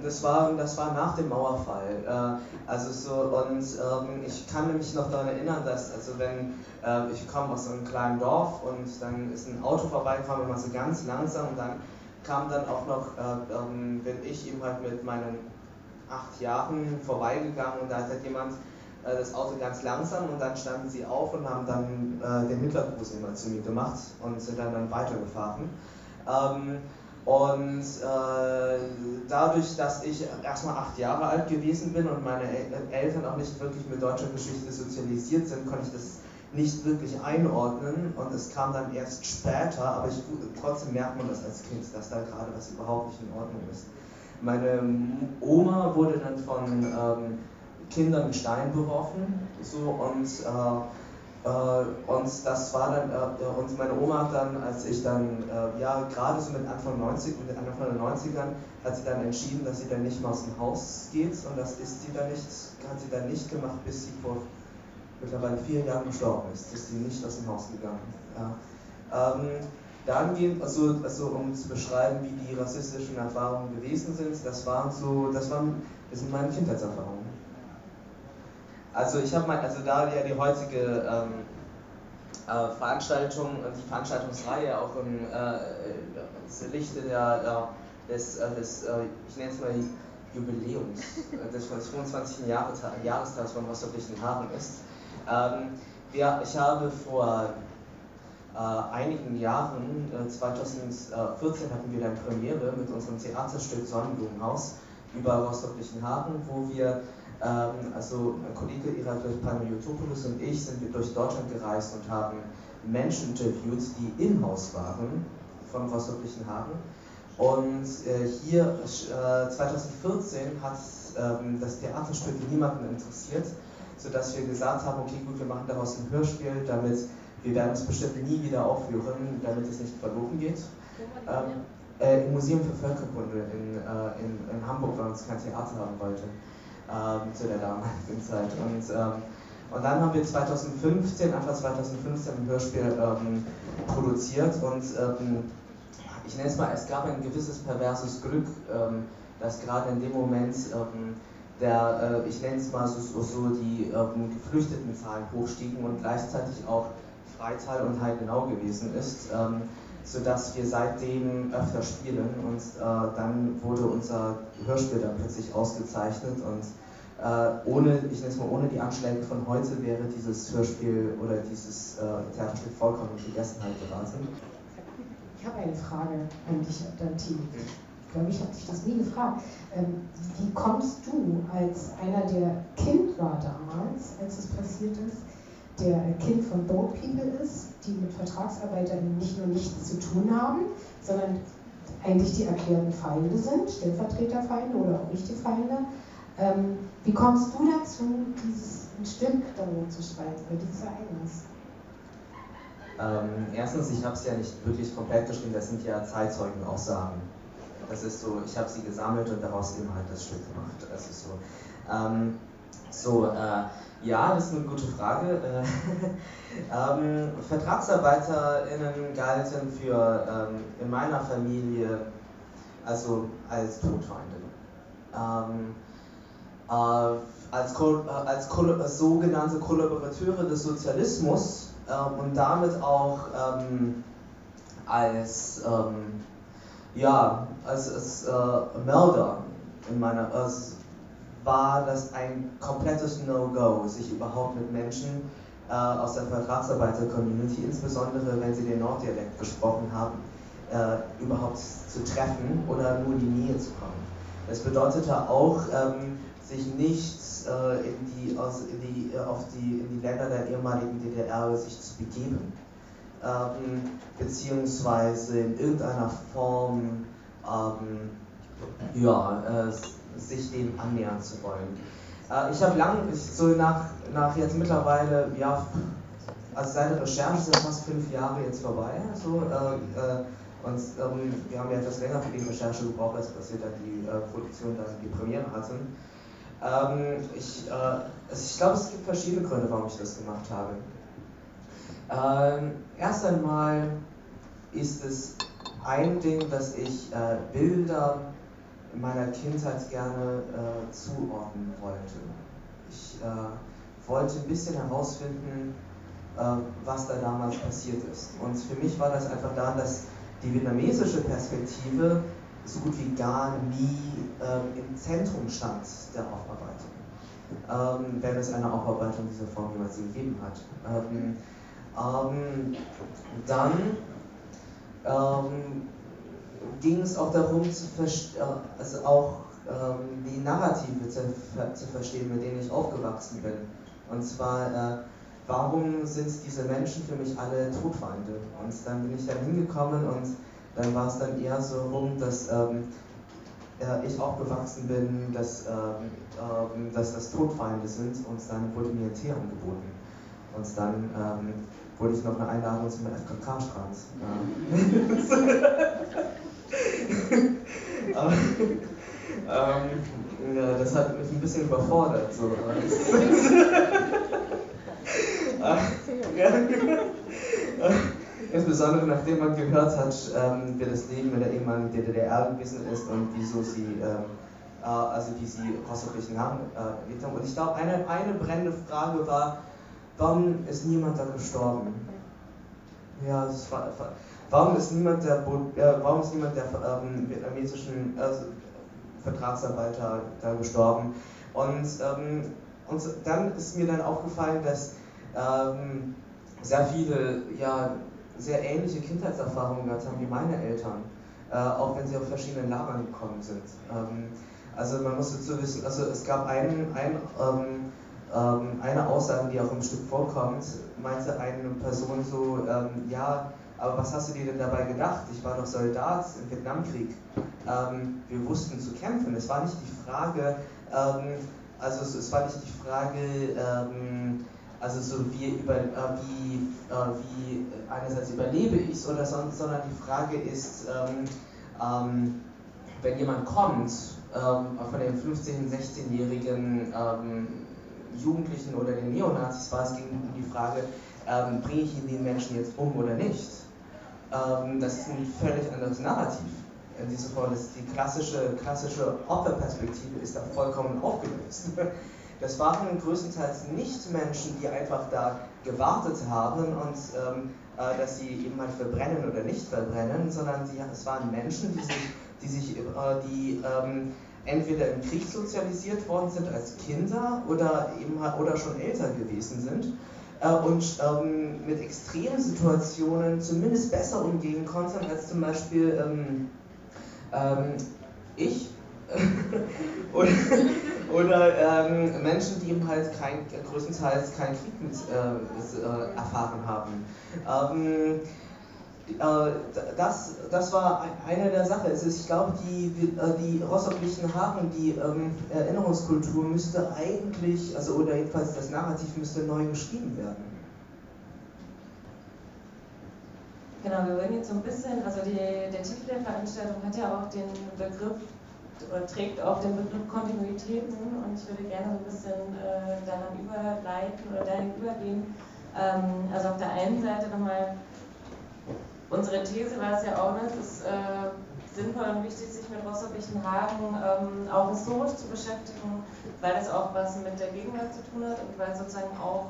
das war, das war nach dem Mauerfall. Äh, also so, und ähm, ich kann mich noch daran erinnern, dass, also wenn äh, ich komme aus einem kleinen Dorf und dann ist ein Auto vorbeigekommen, immer so ganz langsam und dann kam dann auch noch, äh, ähm, bin ich eben halt mit meinen acht Jahren vorbeigegangen und da hat halt jemand äh, das Auto ganz langsam und dann standen sie auf und haben dann äh, den Mittlergruß immer zu mir gemacht und sind dann, dann weitergefahren. Ähm, und äh, dadurch, dass ich erstmal acht Jahre alt gewesen bin und meine Eltern auch nicht wirklich mit deutscher Geschichte sozialisiert sind, konnte ich das nicht wirklich einordnen und es kam dann erst später, aber ich, trotzdem merkt man das als Kind, dass da gerade was überhaupt nicht in Ordnung ist. Meine Oma wurde dann von ähm, Kindern mit Steinen beworfen so, und äh, äh, und das war dann, äh, und meine Oma hat dann, als ich dann, äh, ja, gerade so mit Anfang, 90, mit Anfang der 90ern, hat sie dann entschieden, dass sie dann nicht mehr aus dem Haus geht und das ist sie dann nicht, hat sie dann nicht gemacht, bis sie vor mittlerweile vier Jahren gestorben ist, ist sie nicht aus dem Haus gegangen. Ja. Ähm, dahingehend, also, also um zu beschreiben, wie die rassistischen Erfahrungen gewesen sind, das waren so, das waren, das sind meine Kindheitserfahrungen. Also ich habe mal, also da ja die heutige ähm, äh, Veranstaltung, die Veranstaltungsreihe auch im äh, Lichte der, äh, des, äh, des äh, ich nenne es mal Jubiläums, äh, des 25. Jahre, Jahrestags von Wasserlichen Haaren ist. Ähm, ja, ich habe vor einigen Jahren, 2014 hatten wir dann Premiere mit unserem Theaterstück Sonnenblumenhaus über Rostock-Lichtenhagen, Haaren, wo wir also mein Kollege Iraklis Panayotopoulos und ich sind durch Deutschland gereist und haben Menschen interviewt, die in-house waren von Rostock-Lichtenhagen. Und äh, hier äh, 2014 hat ähm, das Theaterstück niemanden interessiert, sodass wir gesagt haben, okay gut, wir machen daraus ein Hörspiel, damit wir werden es bestimmt nie wieder aufführen, damit es nicht verloren geht. Ähm, äh, Im Museum für Völkerkunde in, äh, in, in Hamburg, weil uns kein Theater haben wollte ähm, zu der damaligen Zeit. Und ähm, Und dann haben wir 2015, Anfang 2015 ein Hörspiel ähm, produziert und ähm, ich nenne es mal, es gab ein gewisses perverses Glück, ähm, dass gerade in dem Moment der, äh, ich nenne es mal so, so, so die ähm, Geflüchtetenzahlen hochstiegen und gleichzeitig auch Freital und Heidenau gewesen ist, ähm, sodass wir seitdem öfter spielen und äh, dann wurde unser Hörspiel dann plötzlich ausgezeichnet und äh, ohne, ich nenne es mal, ohne die Anschläge von heute wäre dieses Hörspiel oder dieses äh, Theaterstück vollkommen in Vergessenheit geraten. Ich habe eine Frage an dich, Dantin. Ich glaube, ich habe dich das nie gefragt. Ähm, wie kommst du als einer, der Kind war damals, als es passiert ist, der Kind von Boat People ist, die mit Vertragsarbeitern nicht nur nichts zu tun haben, sondern eigentlich die erklärten Feinde sind, Stellvertreterfeinde oder auch richtige Feinde. Ähm, wie kommst du dazu, dieses Stück darüber zu schreiben, über dieses Ereignis? Ähm, erstens, ich habe es ja nicht wirklich komplett geschrieben, das sind ja Zeitzeugenaussagen. Das ist so, ich habe sie gesammelt und daraus eben halt das Stück gemacht. Das ist so. Ähm, so, äh, ja, das ist eine gute Frage. Äh, ähm, VertragsarbeiterInnen galten für ähm, in meiner Familie also als Todfeinde. Ähm, äh, als, Ko äh, als, als sogenannte Kollaborateure des Sozialismus äh, und damit auch ähm, als ähm, ja, als, als äh, Mörder in meiner, als, war das ein komplettes No-Go, sich überhaupt mit Menschen äh, aus der Vertragsarbeiter-Community, insbesondere wenn sie den Norddialekt gesprochen haben, äh, überhaupt zu treffen oder nur in die Nähe zu kommen. Das bedeutete auch, ähm, sich nicht äh, in, die, aus, in, die, auf die, in die Länder der ehemaligen DDR sich zu begeben ähm, beziehungsweise in irgendeiner Form ähm, ja, äh, sich dem annähern zu wollen. Äh, ich habe lang, ich, so nach, nach jetzt mittlerweile, ja, also seine Recherche sind fast fünf Jahre jetzt vorbei. So, äh, äh und ähm, wir haben ja etwas länger für die Recherche gebraucht, als wir dann die äh, Produktion dann die Premiere hatten. Ähm, ich, äh, also ich glaube, es gibt verschiedene Gründe, warum ich das gemacht habe. Ähm, erst einmal ist es ein Ding, dass ich äh, Bilder meiner Kindheit gerne äh, zuordnen wollte. Ich äh, wollte ein bisschen herausfinden, äh, was da damals passiert ist. Und für mich war das einfach da, dass die vietnamesische Perspektive so gut wie gar nie ähm, im Zentrum stand der Aufarbeitung, ähm, wenn es eine Aufarbeitung dieser Form jemals gegeben hat. Ähm, ähm, dann ähm, ging es auch darum, äh, also auch ähm, die Narrative zu, zu, verstehen, mit denen ich aufgewachsen bin. Und zwar, äh, warum sind diese Menschen für mich alle Todfeinde? Und dann bin ich dann hingekommen und dann war es dann eher so rum, dass ähm, äh, ich aufgewachsen bin, dass, ähm, ähm, dass das Todfeinde sind und dann wurde mir Tee angeboten. Und dann ähm, wurde ich noch eine Einladung zum FKK-Strand. Ja. ähm, ja, das hat mich ein bisschen überfordert. So. Insbesondere nachdem man gehört hat, ähm, wie das Leben in der ehemaligen DDR gewesen ist und wieso sie, ähm, äh, also wie sie haushaltlichen Namen äh, haben. Und ich glaube, eine, eine brennende Frage war, warum ist niemand da gestorben? Ja, war, warum ist niemand der, äh, warum ist niemand der ähm, vietnamesischen äh, Vertragsarbeiter da gestorben? Und, ähm, und dann ist mir dann aufgefallen, dass ähm, sehr viele ja, sehr ähnliche Kindheitserfahrungen gehabt haben wie meine Eltern, äh, auch wenn sie auf verschiedenen Lagern gekommen sind. Ähm, also man muss dazu wissen, also es gab einen, ein, ähm, ähm, eine Aussage, die auch im Stück vorkommt, meinte eine Person so, ja, aber was hast du dir denn dabei gedacht? Ich war doch Soldat im Vietnamkrieg. Ähm, wir wussten zu kämpfen. Es war nicht die Frage, ähm, also es, es, war nicht die Frage, ähm, also so wie, über, äh, wie, äh, wie einerseits überlebe ich es oder sonst, sondern die Frage ist, ähm, wenn jemand kommt, von dem 15-, 16-jährigen Jugendlichen oder den Neonazis war, es ging um die Frage, ähm, bringe ich den Menschen jetzt um oder nicht? Ähm, das ist ein völlig anderes Narrativ. In dieser Form, das die klassische, klassische Opferperspektive ist da vollkommen aufgelöst. Das waren größtenteils nicht Menschen, die einfach da gewartet haben und ähm, äh, dass sie eben halt verbrennen oder nicht verbrennen, sondern sie, es waren Menschen, die sich, die, sich, äh, die ähm, entweder im Krieg sozialisiert worden sind als Kinder oder eben halt, oder schon älter gewesen sind äh, und ähm, mit extremen Situationen zumindest besser umgehen konnten als zum Beispiel ähm, ähm ich oder, oder ähm, Menschen, die eben halt kein, größtenteils keinen Krieg mit äh, äh, erfahren haben. Äh, das, das war eine der Sachen. ich glaube, die, äh, die rostocklichen Haaren, die ähm, Erinnerungskultur müsste eigentlich, also oder jedenfalls das Narrativ müsste neu geschrieben werden. Genau, wir würden jetzt so ein bisschen, also die, der Titel der Veranstaltung hat ja auch den Begriff oder trägt auch den Begriff Kontinuitäten und ich würde gerne so ein bisschen äh, daran überleiten oder dahin übergehen. Ähm, also auf der einen Seite nochmal, unsere These war es ja auch, es ist äh, sinnvoll und wichtig, sich mit Rostock-Lichtenhagen ähm, auch historisch zu beschäftigen, weil es auch was mit der Gegenwart zu tun hat und weil sozusagen auch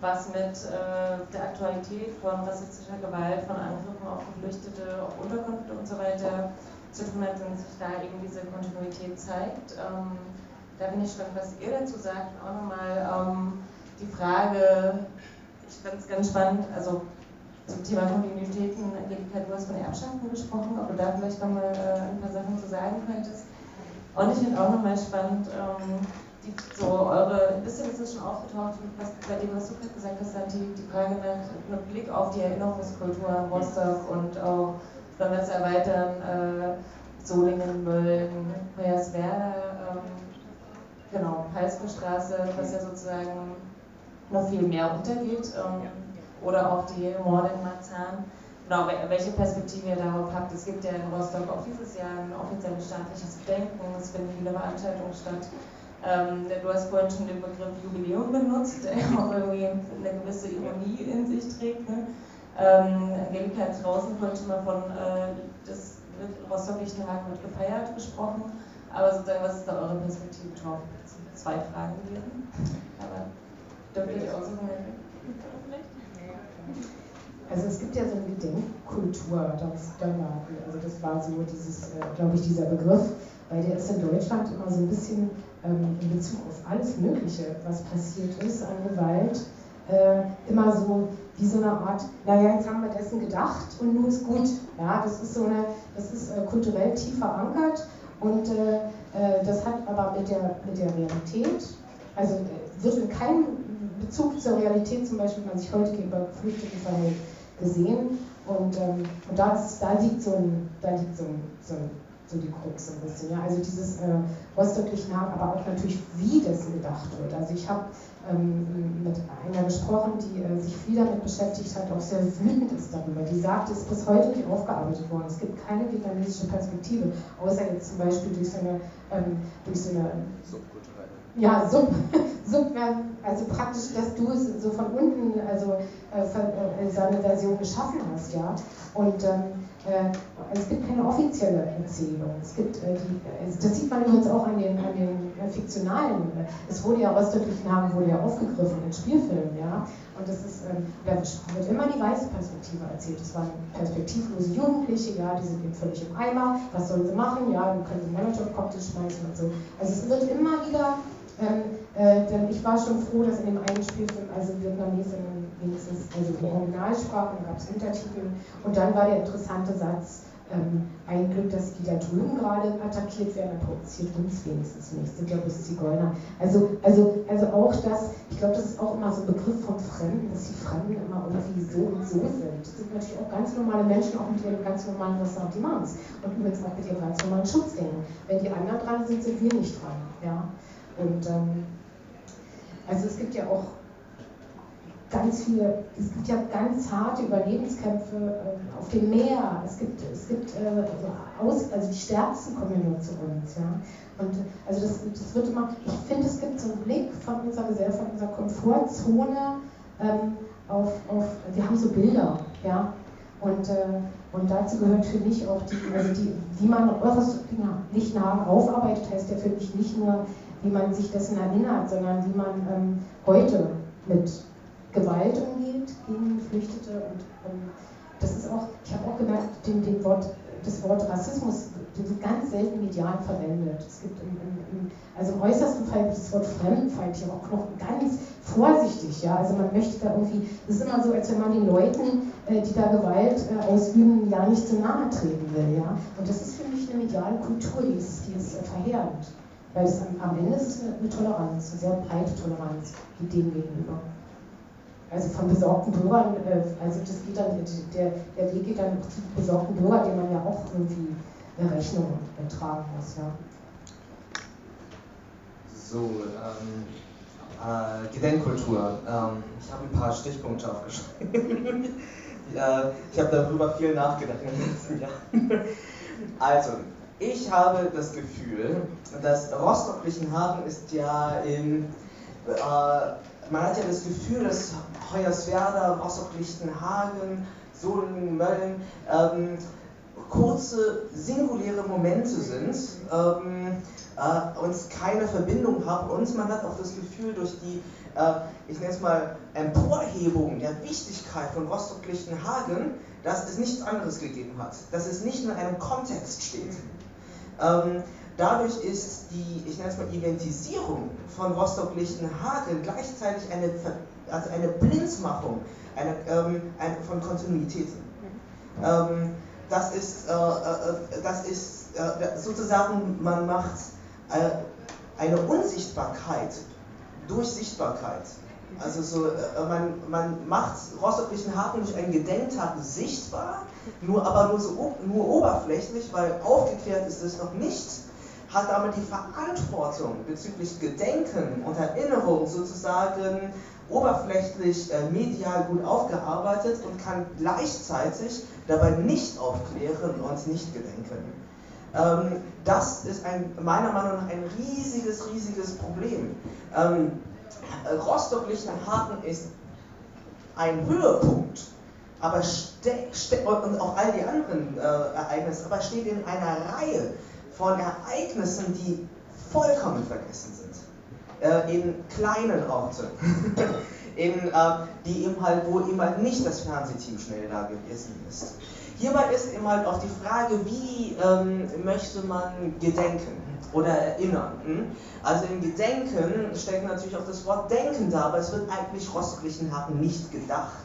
was mit äh, der Aktualität von rassistischer Gewalt, von Angriffen auf Geflüchtete, auf Unterkünfte und so weiter zu tun hat und sich da eben diese Kontinuität zeigt. Ähm, da bin ich gespannt, was ihr dazu sagt. Auch nochmal ähm, die Frage, ich fand es ganz spannend, also zum Thema Kontinuitäten, Angelika, du hast von Erbschaften gesprochen, ob du da vielleicht nochmal äh, ein paar Sachen zu sagen könntest. Und ich finde auch nochmal spannend, ähm, die, so eure, ein bisschen ist es schon aufgetaucht, was, bei dem, was du gerade gesagt hast, die, die Frage nach einem Blick auf die Erinnerungskultur in Rostock und auch wenn wir es erweitern, äh, Solingen, Mölln, Hoyerswerda, ähm, genau, Halsbestraße, was ja sozusagen noch viel mehr untergeht, ähm, oder auch die Morde in Marzahn. Genau, welche Perspektive ihr darauf habt. Es gibt ja in Rostock auch dieses Jahr ein offizielles staatliches Gedenken, es finden viele Veranstaltungen statt. Ähm, du hast vorhin schon den Begriff Jubiläum benutzt, der auch irgendwie eine gewisse Ironie in sich trägt. Ne? Ähm, Angelika draußen vorhin schon mal von äh, das Rostock-Lichtenhagen wird gefeiert gesprochen. Aber sozusagen, was ist da eure Perspektive drauf? Zwei Fragen gewesen. Aber dürft ihr euch aussuchen, also es gibt ja so eine Gedenkkultur, das. Also das war so dieses, äh, glaube ich, dieser Begriff, weil der ist in Deutschland immer so ein bisschen ähm, in Bezug auf alles Mögliche, was passiert ist an Gewalt, äh, immer so wie so eine Art, naja, jetzt haben wir dessen gedacht und nun ist gut. Ja, das ist so eine, das ist äh, kulturell tief verankert und das hat aber mit der, mit der Realität, also wird in keinem Bezug zur Realität, zum Beispiel, man sich heute gegenüber Geflüchteten verhält, gesehen. Und, ähm, und da, ist, da liegt so ein, da liegt so ein, so ein so die Krux ein bisschen. Ja? Also dieses äh, rostocklichen Haaren, aber auch natürlich, wie dessen gedacht wird. Also ich habe ähm, mit einer gesprochen, die äh, sich viel damit beschäftigt hat, auch sehr wütend ist darüber. Die sagt, es ist bis heute nicht aufgearbeitet worden. Es gibt keine vietnamesische Perspektive, außer jetzt zum Beispiel durch so eine, ähm, durch so eine Subkulturelle. Ja, sub, sub, also praktisch, dass du es so von unten, also äh, äh, seine Version geschaffen hast, ja. Und ähm, äh, es gibt keine offizielle Erzählung. Es gibt, äh, die, äh, das sieht man übrigens auch an den, an den fiktionalen. Es wurde ja Ostdeutlichen Namen wurde ja aufgegriffen in Spielfilmen, ja. Und das ist, ähm, da wird immer die weiße Perspektive erzählt. Es waren perspektivlose Jugendliche, ja, die sind eben völlig im Eimer. Was sollen sie machen? Ja, dann können sie Molotow-Cocktail schmeißen und so. Also es wird immer wieder äh, denn ich war schon froh, dass in dem einen Spielfilm also Vietnamesinnen wenigstens also die Originalsprache, gab es Untertitel und dann war der interessante Satz, ähm, ein Glück, dass die da drüben gerade attackiert werden, dann produziert uns wenigstens nichts, sind ja bloß Zigeuner. Also, also, also auch das, ich glaube, das ist auch immer so ein Begriff von Fremden, dass die Fremden immer irgendwie so und so sind. Das sind natürlich auch ganz normale Menschen, auch mit ihren ganz normalen Ressentiments und übrigens auch mit ihren ganz normalen Schutzdingen. Wenn die anderen dran sind, sind wir nicht dran. Ja? Und ähm, also es gibt ja auch ganz viele, es gibt ja ganz harte Überlebenskämpfe äh, auf dem Meer. Es gibt, es gibt äh, also, aus, also die Stärksten kommen ja nur zu uns. Ja? Und also das, das wird immer, ich finde, es gibt so einen Blick von unserer Gesellschaft, von unserer Komfortzone ähm, auf, auf, wir haben so Bilder, ja. Und, äh, und dazu gehört für mich auch die, also die, wie man eures Lichtenhagen aufarbeitet, heißt ja für mich nicht nur, wie man sich dessen erinnert, sondern wie man ähm, heute mit Gewalt umgeht gegen Geflüchtete. Und ähm, das ist auch, ich habe auch gemerkt, den, den Wort, das Wort Rassismus wird ganz selten medial verwendet. Es gibt im, im, also im äußersten Fall das Wort Fremdenfeindlich, aber auch noch ganz vorsichtig. Ja? Also man möchte da irgendwie, das ist immer so, als wenn man den Leuten, äh, die da Gewalt äh, ausüben, ja nicht zu nahe treten will. Ja? Und das ist für mich eine mediale Kultur, die ist, die ist äh, verheerend. Weil es am, Ende ist eine Toleranz, eine sehr breite Toleranz dem gegenüber. Also von besorgten Bürgern, äh, also das geht dann, der, der Weg geht dann zu besorgten Bürgern, denen man ja auch irgendwie eine Rechnung tragen muss. Ja. So, ähm, äh, Gedenkkultur. Ähm, ich habe ein paar Stichpunkte aufgeschrieben. äh, ich habe darüber viel nachgedacht in den letzten Jahren. also, ich habe das Gefühl, dass Rostock-Lichtenhagen ist ja in äh, man hat ja das Gefühl, dass Hoyerswerda, Rostock-Lichtenhagen, Solingen, Mölln ähm, kurze, singuläre Momente sind ähm, äh, und keine Verbindung haben. Und man hat auch das Gefühl, durch die, äh, ich nenne es mal, Emporhebung der Wichtigkeit von Rostock-Lichtenhagen, dass es nichts anderes gegeben hat, dass es nicht in einem Kontext steht. Ähm, Dadurch ist die, ich nenne es mal Eventisierung von Rostock-Lichtenhagen gleichzeitig eine, also eine Blinzmachung eine, ähm, eine, von Kontinuitäten. Ähm, das ist, äh, äh, das ist äh, sozusagen, man macht äh, eine Unsichtbarkeit durch Sichtbarkeit. Also so, äh, man, man macht Rostock-Lichtenhagen durch einen Gedenktag sichtbar, nur aber nur, so, nur oberflächlich, weil aufgeklärt ist es noch nicht hat damit die Verantwortung bezüglich Gedenken und Erinnerung sozusagen oberflächlich äh, medial gut aufgearbeitet und kann gleichzeitig dabei nicht aufklären und nicht gedenken. Ähm, das ist ein, meiner Meinung nach ein riesiges, riesiges Problem. Ähm, Rostock-Lichtenhagen ist ein Höhepunkt, aber und auch all die anderen äh, Ereignisse, aber steht in einer Reihe von Ereignissen, die vollkommen vergessen sind. Äh, in kleinen Orten, in, äh, die eben halt, wo eben halt nicht das Fernsehteam schnell da gewesen ist. Hierbei ist eben halt auch die Frage, wie ähm, möchte man gedenken oder erinnern. Hm? Also im Gedenken steckt natürlich auch das Wort Denken da, aber es wird eigentlich Rostock-Lichtenhagen nicht gedacht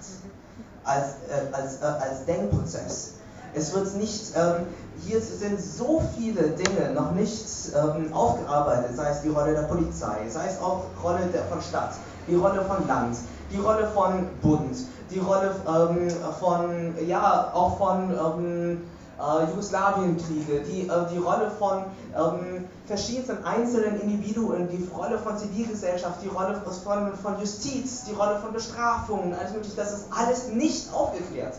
als, äh, als, äh, als Denkprozess. Es wird nicht, ähm, hier sind so viele Dinge noch nicht ähm, aufgearbeitet, sei es die Rolle der Polizei, sei es auch Rolle der, von Stadt, die Rolle von Land, die Rolle von Bund, die Rolle ähm, von, ja, auch von ähm, äh, Jugoslawienkriege, die, äh, die Rolle von ähm, verschiedenen einzelnen Individuen, die Rolle von Zivilgesellschaft, die Rolle von, von Justiz, die Rolle von Bestrafungen, alles mögliche, das ist alles nicht aufgeklärt.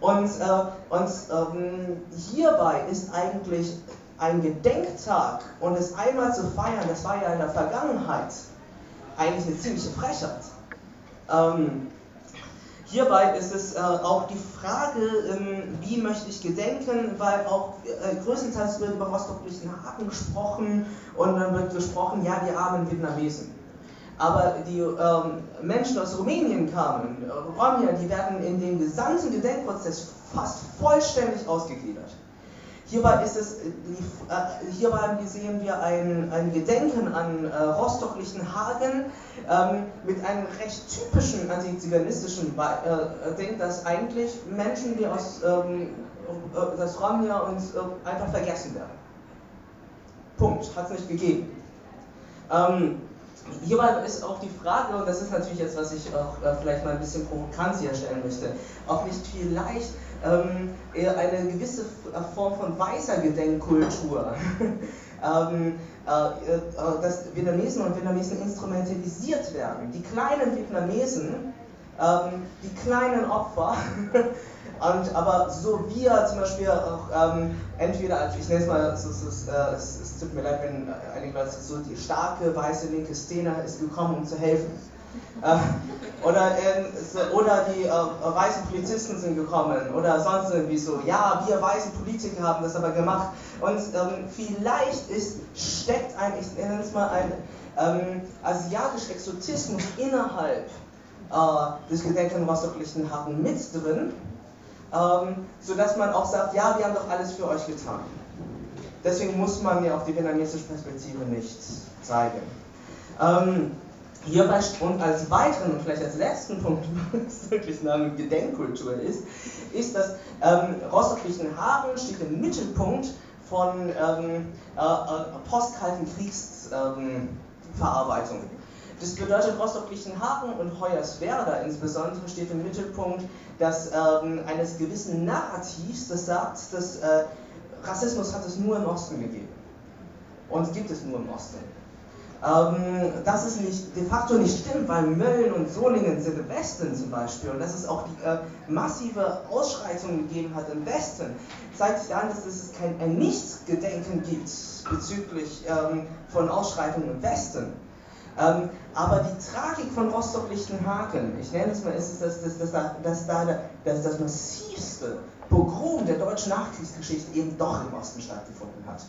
Und, äh, und ähm, hierbei ist eigentlich ein Gedenktag und es einmal zu feiern, das war ja in der Vergangenheit eigentlich eine ziemliche Frechheit. Ähm, hierbei ist es äh, auch die Frage, ähm, wie möchte ich gedenken, weil auch äh, größtenteils wird über Rostock-Lichtenhagen gesprochen und dann wird gesprochen, ja, die armen Vietnamesen. Aber die ähm, Menschen aus Rumänien kamen, äh, Romja, die werden in den gesamten Gedenkprozess fast vollständig ausgegliedert. Hierbei, ist es, äh, hierbei sehen wir ein, ein Gedenken an äh, Rostock-Lichtenhagen ähm, mit einem recht typischen antiziganistischen äh, Ding, dass eigentlich Menschen, die aus ähm, äh, das Romja uns äh, einfach vergessen werden. Punkt. Hat es nicht gegeben. Ähm, Hierbei ist auch die Frage, und das ist natürlich jetzt, was ich auch äh, vielleicht mal ein bisschen provokant hier stellen möchte, auch nicht vielleicht eine gewisse äh, Form von weißer Gedenkkultur, ähm, äh, äh, dass Vietnamesen und Vietnamesen instrumentalisiert werden. Die kleinen Vietnamesen ähm, die kleinen Opfer. Und, aber so wir zum Beispiel auch ähm, entweder, ich nenne es mal, so, äh, es, es, tut mir leid, wenn einige Leute so, die starke weiße linke Szene ist gekommen, um zu helfen. Äh, oder, äh, so, oder die äh, weißen Polizisten sind gekommen oder sonst irgendwie so. Ja, wir weißen Politiker haben das aber gemacht. Und ähm, vielleicht ist, steckt ein, ich nenne es mal ein ähm, asiatischer Exotismus innerhalb äh, des Gedenkens rostock Hafen mit drin ähm, sodass man auch sagt, ja, wir haben doch alles für euch getan. Deswegen muss man ja auch die vietnamesische Perspektive nicht zeigen. Ähm, hierbei und als weiteren und vielleicht als letzten Punkt, was wirklich eine Gedenkkultur ist, ist, dass ähm, Rostock-Lichtenhagen steht im Mittelpunkt von ähm, äh, äh postkalten Kriegsverarbeitung. Ähm, das bedeutet, Rostock-Lichtenhagen und Hoyerswerda insbesondere steht im Mittelpunkt dass, ähm, eines gewissen Narrativs, das sagt, dass äh, Rassismus hat es nur im Osten gegeben. Und gibt es nur im Osten. Ähm, dass es nicht, de facto nicht stimmt, weil Mölln und Solingen sind im Westen zum Beispiel und dass es auch die, äh, massive Ausschreitungen gegeben hat im Westen, zeigt sich an, dass es kein ein Nichtgedenken gibt bezüglich ähm, von Ausschreitungen im Westen. Ähm, aber die Tragik von Rostock-Lichtenhagen, ich nenne es mal, ist, dass, dass, dass, dass, da, dass das massivste Pogrom der deutschen Nachkriegsgeschichte eben doch im Osten stattgefunden hat.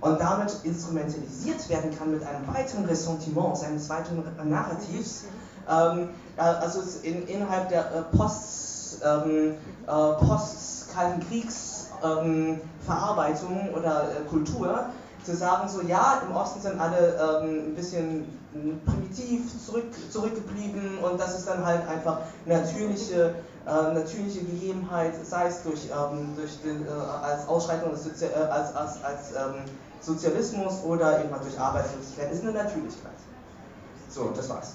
Und damit instrumentalisiert werden kann mit einem weiteren Ressentiment, eines weiteren Narrativs, ähm, äh, also in, innerhalb der äh, Post, ähm, äh, Post-Kalten Kriegs-Verarbeitung ähm, oder äh, Kultur, zu sagen, so ja, im Osten sind alle ähm, ein bisschen primitiv zurück, zurückgeblieben und das ist dann halt einfach natürliche, äh, natürliche Gegebenheit, sei es durch, ähm, durch den, äh, als Ausschreitung Sozi äh, als, als, als ähm, Sozialismus oder eben halt durch Arbeitslosigkeit, ist eine Natürlichkeit. So, das war's.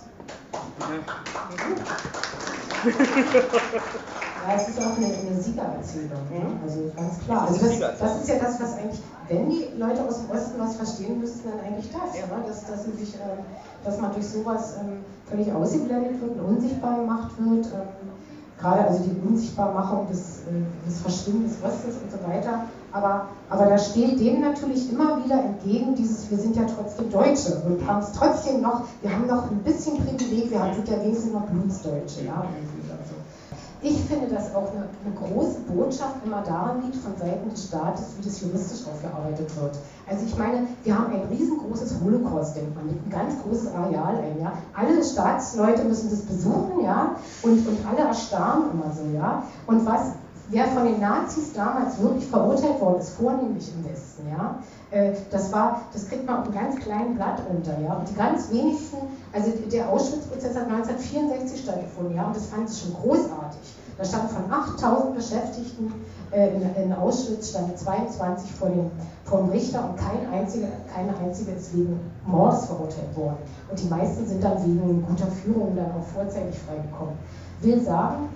Ja, es ist auch eine, eine Siegererzählung, mhm. also ganz klar. Also das, das, ist ja das, was eigentlich, wenn die Leute aus dem Osten was verstehen müssten, dann eigentlich das, ja. ne? dass, dass, sich, äh, dass man durch sowas ähm, völlig ausgeblendet wird und unsichtbar gemacht wird. Ähm, gerade also die Unsichtbarmachung des, äh, des Verschwinden des Ostes und so weiter. Aber, aber da steht dem natürlich immer wieder entgegen dieses, wir sind ja trotzdem Deutsche und haben es trotzdem noch, wir haben noch ein bisschen Privileg, wir sind ja wenigstens noch Blutsdeutsche. Ja? Ich finde, dass auch eine, eine, große Botschaft immer daran liegt, von Seiten des Staates, wie das juristisch aufgearbeitet wird. Also ich meine, wir haben ein riesengroßes Holocaust-Denkmal ein ganz großes Areal ein, ja. Alle Staatsleute müssen das besuchen, ja, und, und alle erstarren immer so, ja. Und was, wer von den Nazis damals wirklich verurteilt worden ist, vornehmlich im Westen, ja, äh, das war, das kriegt man auf einem ganz kleinen Blatt runter, ja. Und die ganz wenigsten, also der Auschwitz-Prozess hat 1964 stattgefunden, ja, und das fand ich schon großartig. Da standen von 8000 Beschäftigten äh, in, Auschwitz standen 22 vor dem, vor dem Richter und kein einziger, keine einzige ist wegen Mordes verurteilt worden. Und die meisten sind dann wegen guter Führung dann auch vorzeitig freigekommen. Will sagen,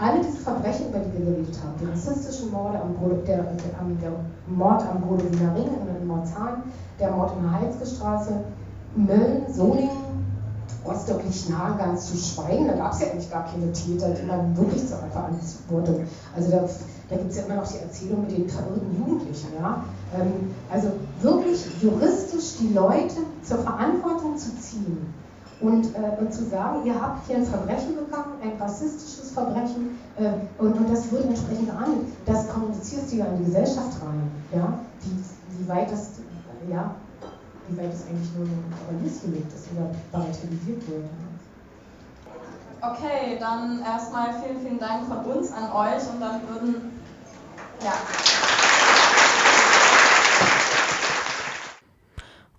alle diese Verbrechen, über die wir geredet haben, die rassistischen Morde am der, der, der Mord am Brodowiner Ring in Marzahn, der Mord in der Heizgestraße, Mölln, Solingen, Rostock-Lichtenhagen ganz zu schweigen, da gab es ja eigentlich gar keine Täter, die man wirklich zur Verantwortung. Also da, da gibt es ja immer noch die Erzählung mit den verirrten Jugendlichen. Ja? Ähm, also wirklich juristisch die Leute zur Verantwortung zu ziehen und, äh, und zu sagen, ihr habt hier ein Verbrechen begangen, ein rassistisches Verbrechen äh, und, und das wird entsprechend geahndet. Das kommunizierst du ja in die Gesellschaft rein. Ja? Wie, wie weit das, ja, wie weit es eigentlich nur ein List gelegt ist oder bagatellisiert wird. Okay, dann erstmal vielen, vielen Dank von uns an euch und dann würden, ja.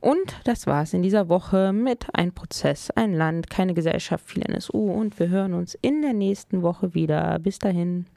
Und das war's in dieser Woche mit Ein Prozess, ein Land, keine Gesellschaft, viel NSU und wir hören uns in der nächsten Woche wieder. Bis dahin.